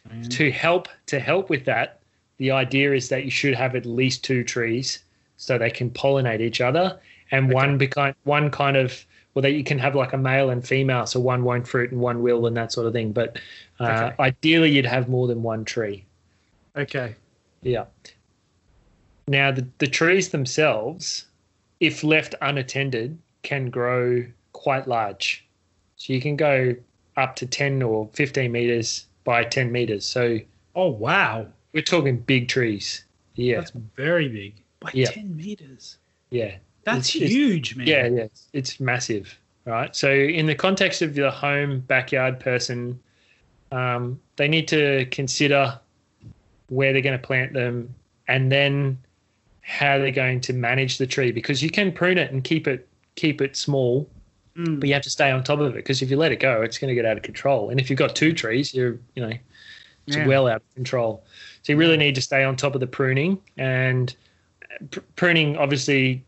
man. to help to help with that the idea is that you should have at least two trees so they can pollinate each other and one behind one kind of well that you can have like a male and female so one won't fruit and one will and that sort of thing but uh, Okay. ideally you'd have more than one tree okay. yeah now the, the trees themselves if left unattended can grow quite large so you can go up to 10 or 15 meters by 10 meters so Oh wow. we're talking big trees. Yeah, That's very big. By Yeah. ten meters. yeah, That's It's- it's- huge, man. yeah, yeah. It's, it's massive, right? So in the context of the home backyard person, um, they need to consider where they're going to plant them, and then how they're going to manage the tree because you can prune it and keep it keep it small, Mm. but you have to stay on top of it because if you let it go, it's going to get out of control. And if you've got two trees, you're you know it's Yeah. well out of control. So you really need to stay on top of the pruning and pr- pruning obviously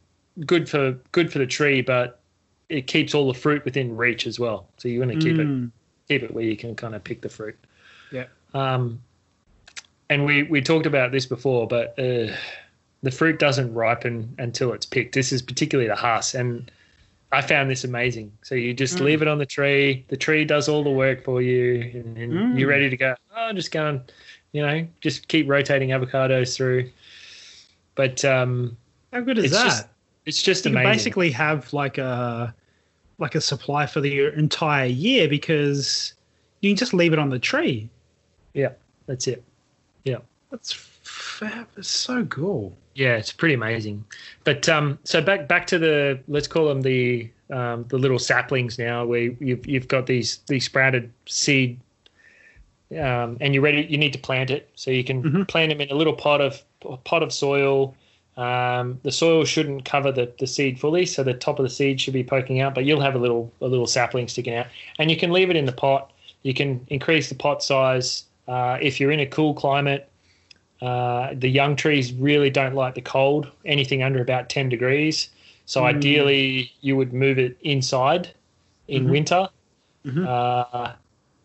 good for good for the tree, but it keeps all the fruit within reach as well. So you want to keep it Mm. keep it where you can kind of pick the fruit. Yeah. Um, and we we talked about this before, but uh, the fruit doesn't ripen until it's picked. This is particularly the Hass, and I found this amazing. So you just Mm. leave it on the tree. The tree does all the work for you, and, and Mm. you're ready to go. Oh, just go and you know just keep rotating avocados through. But um, How good is that? just it's just you can amazing. basically have like a like a supply for the entire year because you can just leave it on the tree. Yeah, that's it. Yeah, that's fab. It's so cool. Yeah, it's pretty amazing. But um, so back back to the let's call them the um, the little saplings now, where you've you've got these these sprouted seed, um, and you're ready. You need to plant it, so you can Mhm. plant them in a little pot of pot of soil. Um, the soil shouldn't cover the, the seed fully, so the top of the seed should be poking out, but you'll have a little a little sapling sticking out, and you can leave it in the pot. You can increase the pot size uh, if you're in a cool climate. Uh, the young trees really don't like the cold, anything under about 10 degrees. So Mm. ideally, you would move it inside in Mhm. winter. Mhm. Uh,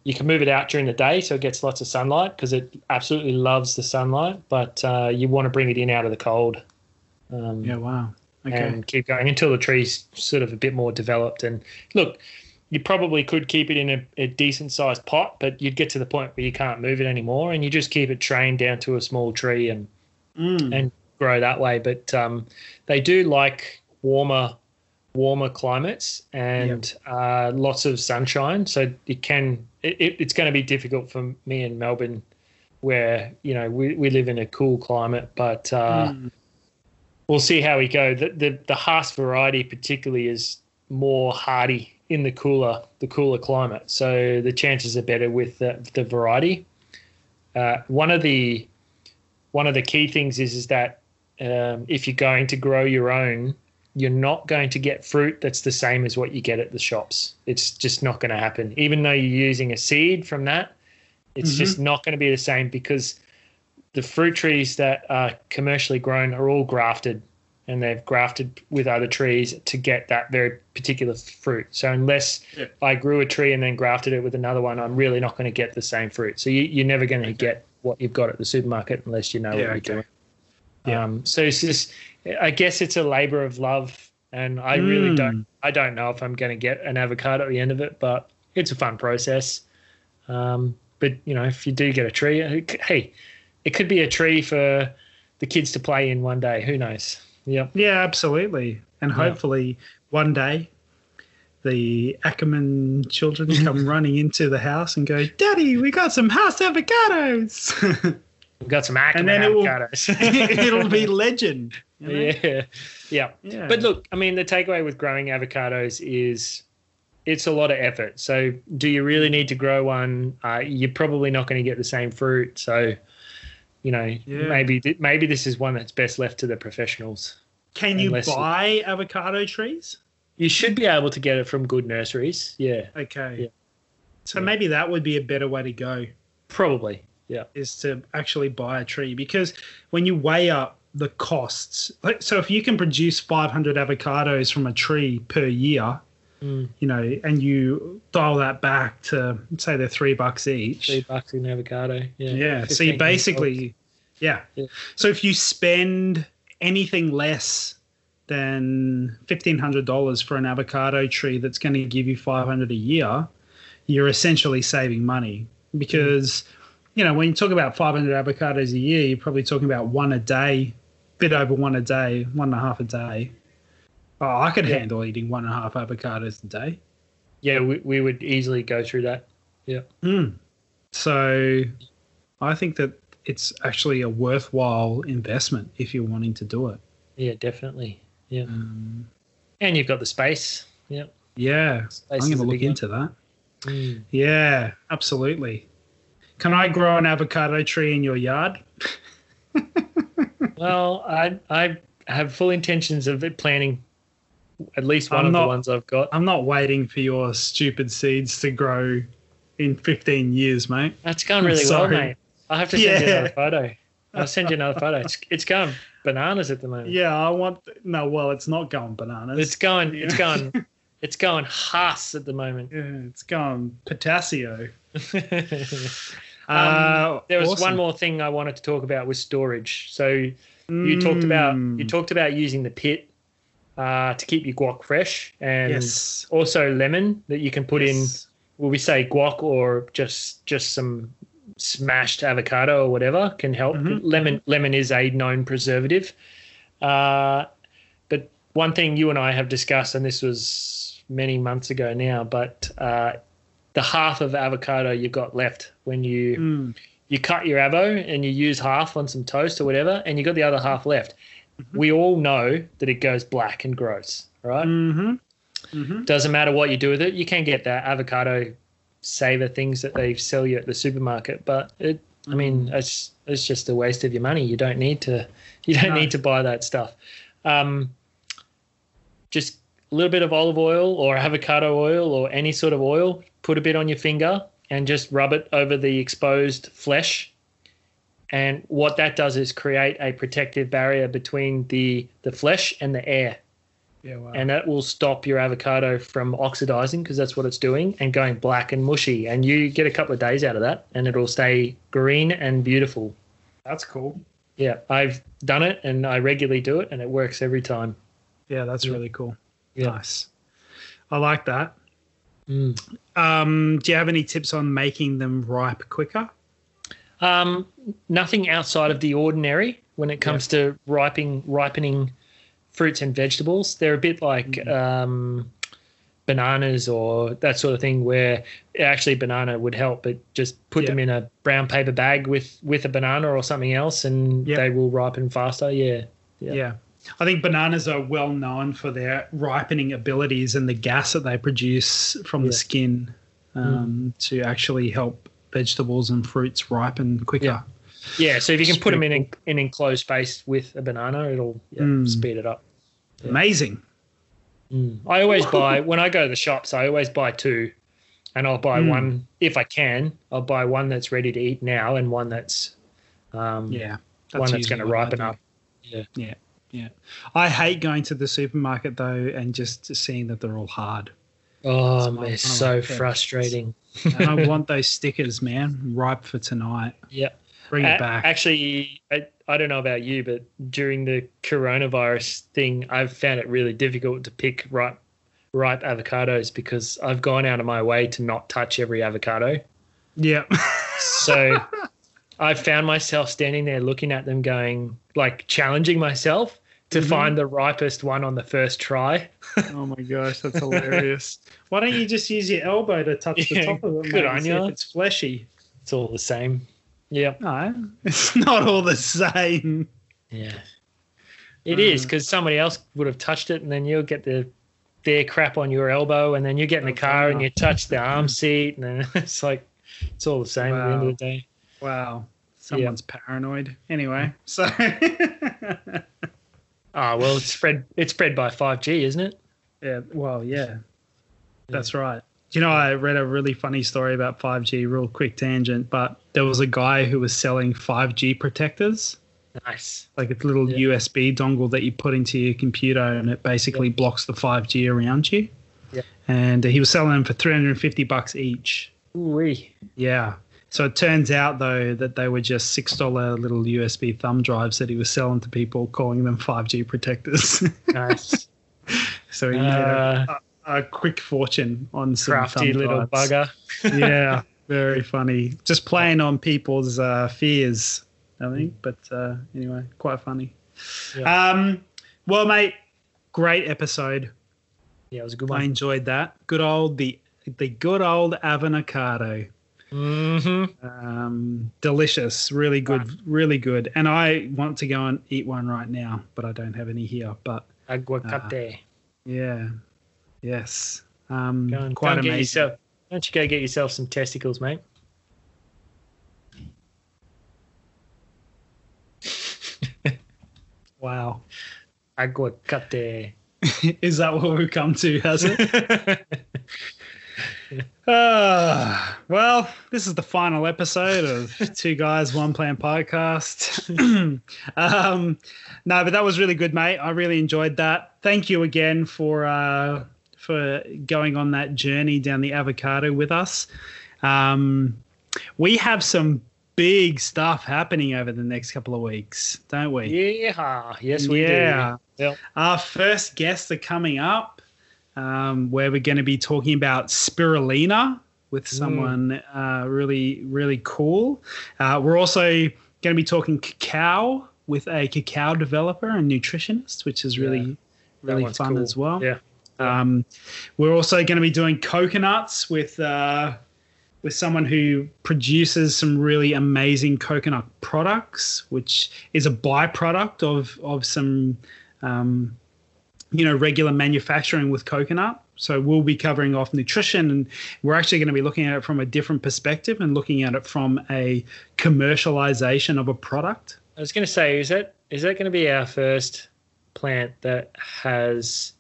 you can move it out during the day so it gets lots of sunlight because it absolutely loves the sunlight, but uh, you want to bring it in out of the cold. Um, Yeah. Wow. Okay. and keep going until the tree's sort of a bit more developed. And look, you probably could keep it in a, a decent sized pot, but you'd get to the point where you can't move it anymore, and you just keep it trained down to a small tree and Mm. and grow that way. But um, they do like warmer warmer climates and uh, lots of sunshine, so it can it, it, it's going to be difficult for me in Melbourne. Where you know we, we live in a cool climate, but uh, Mm. We'll see how we go. The, the the Hass variety particularly is more hardy in the cooler the cooler climate, so the chances are better with the, the variety. Uh, one of the one of the key things is is that um, if you're going to grow your own, you're not going to get fruit that's the same as what you get at the shops. It's just not going to happen. Even though you're using a seed from that, it's Mhm. just not going to be the same because the fruit trees that are commercially grown are all grafted and they've grafted with other trees to get that very particular fruit. So unless Yeah. I grew a tree and then grafted it with another one, I'm really not going to get the same fruit. So you, you're never going to Okay. get what you've got at the supermarket unless you know Yeah, what you're okay. doing. Yeah. Um, so it's just, I guess it's a labor of love, and I really Mm. don't, I don't know if I'm going to get an avocado at the end of it, but it's a fun process. Um, but you know, if you do get a tree, hey, it could be a tree for the kids to play in one day. Who knows? Yep. Yeah, absolutely. And Yeah. hopefully one day the Ackerman children (laughs) come running into the house and go, Daddy, we got some house avocados. (laughs) We've got some Ackerman then it will- avocados. (laughs) It'll be legend. you know? yeah, yeah. yeah. But look, I mean, the takeaway with growing avocados is it's a lot of effort. So, do you really need to grow one? Uh, you're probably not going to get the same fruit. So, you know, Yeah. maybe th- maybe this is one that's best left to the professionals. can you buy avocado trees? You should be able to get it from good nurseries. Yeah, Okay. Yeah. So Yeah. maybe that would be a better way to go. probably. Yeah, is to actually buy a tree because when you weigh up the costs like so if you can produce 500 avocados from a tree per year Mm. you know and you dial that back to say they're three bucks each three bucks in avocado. Yeah, yeah so you basically yeah. Yeah. so if you spend anything less than $1500 for an avocado tree that's going to give you 500 a year you're essentially saving money because you know when you talk about 500 avocados a year you're probably talking about one a day bit over one a day one and a half a day oh i could Yeah. handle eating one and a half avocados a day yeah, we, we would easily go through that. Yeah. Hmm. so i think that it's actually a worthwhile investment if you're wanting to do it Yeah, definitely. Yeah, um, and you've got the space. Yeah, yeah Space i'm going to look big one. into that Mm. yeah absolutely can i grow an avocado tree in your yard (laughs) Well, I I have full intentions of it planting at least one I'm of not- the ones I've got. i'm not waiting for your stupid seeds to grow in 15 years mate That's gone really well, mate. I'll have to send you another photo. I'll send you another (laughs) photo. It's it's going bananas at the moment. Yeah, I want. No, well, it's not going bananas. It's going it's Yeah. going (laughs) it's going Hass at the moment. yeah, it's going potassio. (laughs) Um, Uh, there was awesome. one more thing I wanted to talk about with storage. So you talked about you Mm, talked about using the pit uh, to keep your guac fresh, and yes. also lemon that you can put in. Will we say guac or just just some smashed avocado or whatever can help? Mhm. Lemon lemon is a known preservative. Uh, but one thing you and I have discussed, and this was many months ago now, but uh, the half of avocado you've got left when you Mm, you cut your avo and you use half on some toast or whatever, and you got the other half left. We all know that it goes black and gross, right? Mm-hmm. Mm-hmm. Doesn't matter what you do with it. You can get that avocado saver things that they sell you at the supermarket, but it, I mean, it's it's just a waste of your money. You don't need to, you don't No. need to buy that stuff. Um, just a little bit of olive oil or avocado oil or any sort of oil. Put a bit on your finger and just rub it over the exposed flesh. And what that does is create a protective barrier between the the flesh and the air Yeah. Wow. and that will stop your avocado from oxidizing because that's what it's doing and going black and mushy. And you get a couple of days out of that, and it'll stay green and beautiful. that's cool. Yeah, I've done it, and I regularly do it, and it works every time. Yeah, that's Yeah. really cool. Yeah. Nice. I like that. Mm. Um, do you have any tips on making them ripe quicker? Um, nothing outside of the ordinary when it comes to ripening ripening fruits and vegetables. They're a bit like Mhm. um, bananas or that sort of thing, where actually banana would help, but just put Yeah. them in a brown paper bag with with a banana or something else, and Yeah. they will ripen faster. Yeah, Yeah. Yeah. I think bananas are well known for their ripening abilities and the gas that they produce from the skin um, to actually help vegetables and fruits ripen quicker. Yeah. yeah. So if you can put them in an, enclosed space with a banana, it'll yeah, Mm. speed it up. Yeah. Amazing. Mm. I always buy when I go to the shops. I always buy two, and I'll buy Mm. one if I can. I'll buy one that's ready to eat now, and one that's um, Yeah. one that's going to ripen up. Yeah, Yeah. I hate going to the supermarket though and just seeing that they're all hard. Oh, That's my- man, it's so frustrating. I (laughs) want those stickers, man. Ripe for tonight. Yeah. Bring it back. Actually, I, I don't know about you, but during the coronavirus thing, I've found it really difficult to pick ripe ripe avocados because I've gone out of my way to not touch every avocado. yeah. So (laughs) I found myself standing there looking at them, going like challenging myself to Mhm. find the ripest one on the first try. oh my gosh, that's (laughs) hilarious. Why don't you just use your elbow to touch the top of it? good on and see ya. If it's fleshy. It's all the same. Yeah, No, it's (laughs) not all the same. yeah. It is because somebody else would have touched it, and then you'll get the their crap on your elbow, and then you get in the Oh, car and you touch the arm seat, and then (laughs) it's like it's all the same at the end of the day. Wow. Someone's paranoid. Anyway, so Ah, well, it's spread. It's spread by five G, isn't it? yeah, well, yeah, that's right. You know, I read a really funny story about 5G, real quick tangent, but there was a guy who was selling 5G protectors, Nice. like a little Yeah. USB dongle that you put into your computer and it basically blocks the 5G around you. Yeah. And he was selling them for 350 bucks each. Ooh-wee. Yeah. So it turns out though that they were just six dollar little USB thumb drives that he was selling to people, calling them 5G protectors. (laughs) Nice. so he made Uh, a, a, a quick fortune on some crafty thumb little drives. bugger. (laughs) yeah, very funny. Just playing on people's uh, fears, I think. But uh, anyway, quite funny. Yeah. Um, well, mate, great episode. Yeah, it was a good one. I enjoyed that. Good old the the good old avocado. Mm-hmm. Um, delicious, really good, really good. And I want to go and eat one right now, but I don't have any here. But Aguacate. yeah, yes, um, go and, quite go and amazing. yourself. Don't you go get yourself some testicles, mate? (laughs) Wow, Aguacate. (laughs) is that what we've come to? Has it? (laughs) Uh, (laughs) well, this is the final episode of (laughs) Two Guys One Plant podcast. (laughs) (clears throat) um, no, but that was really good, mate. I really enjoyed that. Thank you again for uh, for going on that journey down the avocado with us. Um, we have some big stuff happening over the next couple of weeks, don't we? yeah. Yes, we yeah. do. Yep. Our first guests are coming up, um, where we're going to be talking about spirulina with someone uh, really, really cool. Uh, we're also going to be talking cacao with a cacao developer and nutritionist, which is really, Yeah. Really fun cool. as well. Yeah. Um, we're also going to be doing coconuts with uh, with someone who produces some really amazing coconut products, which is a byproduct of of some, um, you know, regular manufacturing with coconut. So we'll be covering off nutrition, and we're actually going to be looking at it from a different perspective and looking at it from a commercialization of a product. I was going to say, is that is that going to be our first plant that has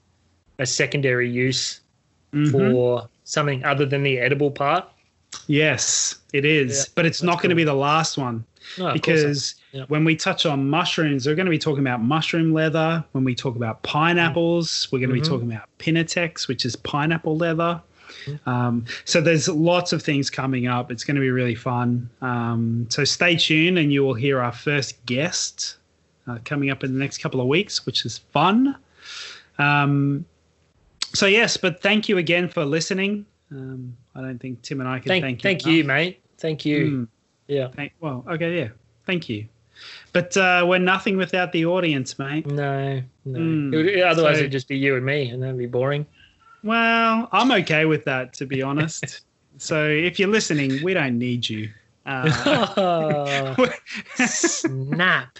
a secondary use mm-hmm. for something other than the edible part? Yes, it is, yeah, but it's not cool. going to be the last one. No, because when we touch on mushrooms, we're going to be talking about mushroom leather. When we talk about pineapples, we're going to mm-hmm. be talking about Pinatex, which is pineapple leather. Mm-hmm. Um, so there's lots of things coming up. It's going to be really fun. Um, so stay tuned, and you will hear our first guest uh, coming up in the next couple of weeks, which is fun. Um, so yes, but thank you again for listening. Um, I don't think Tim and I can thank, thank you. Thank enough. you, mate. Thank you. Mm. Yeah. Thank, well, okay, yeah. Thank you. But uh, we're nothing without the audience, mate. No, no. Mm. It would, otherwise, so, it'd just be you and me, and that'd be boring. Well, I'm okay with that, to be honest. (laughs) so if you're listening, we don't need you. Uh, (laughs) oh, snap.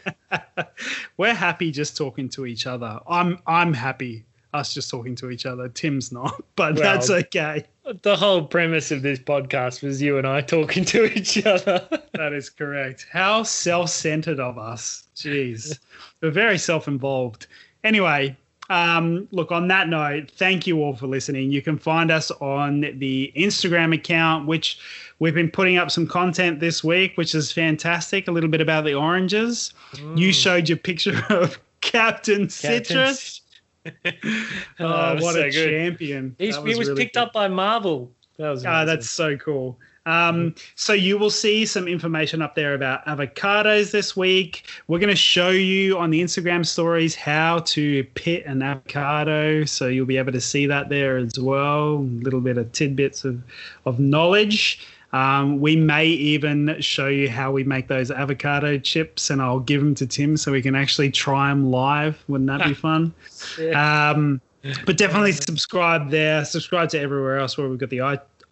(laughs) we're happy just talking to each other. I'm I'm happy us just talking to each other. Tim's not, but well, that's okay. The whole premise of this podcast was you and I talking to each other. (laughs) that is correct. How self centered of us. Jeez. We're very self involved. Anyway, um, look, on that note, thank you all for listening. You can find us on the Instagram account, which we've been putting up some content this week, which is fantastic. A little bit about the oranges. Mm. You showed your picture (laughs) of Captain, Captain Citrus. (laughs) oh, what so a good. champion! He's, was he was really picked cool. up by Marvel. That was ah, that's so cool. Um, so you will see some information up there about avocados this week. We're going to show you on the Instagram stories how to pit an avocado, so you'll be able to see that there as well. A little bit of tidbits of of knowledge. Um, we may even show you how we make those avocado chips, and I'll give them to Tim so we can actually try them live. Wouldn't that be (laughs) fun? yeah. um, but definitely subscribe there. Subscribe to everywhere else where we've got the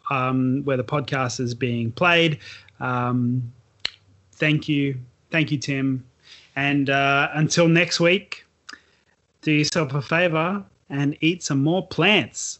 um, where the podcast is being played. Um, thank you, thank you, Tim. And uh, until next week, do yourself a favor and eat some more plants.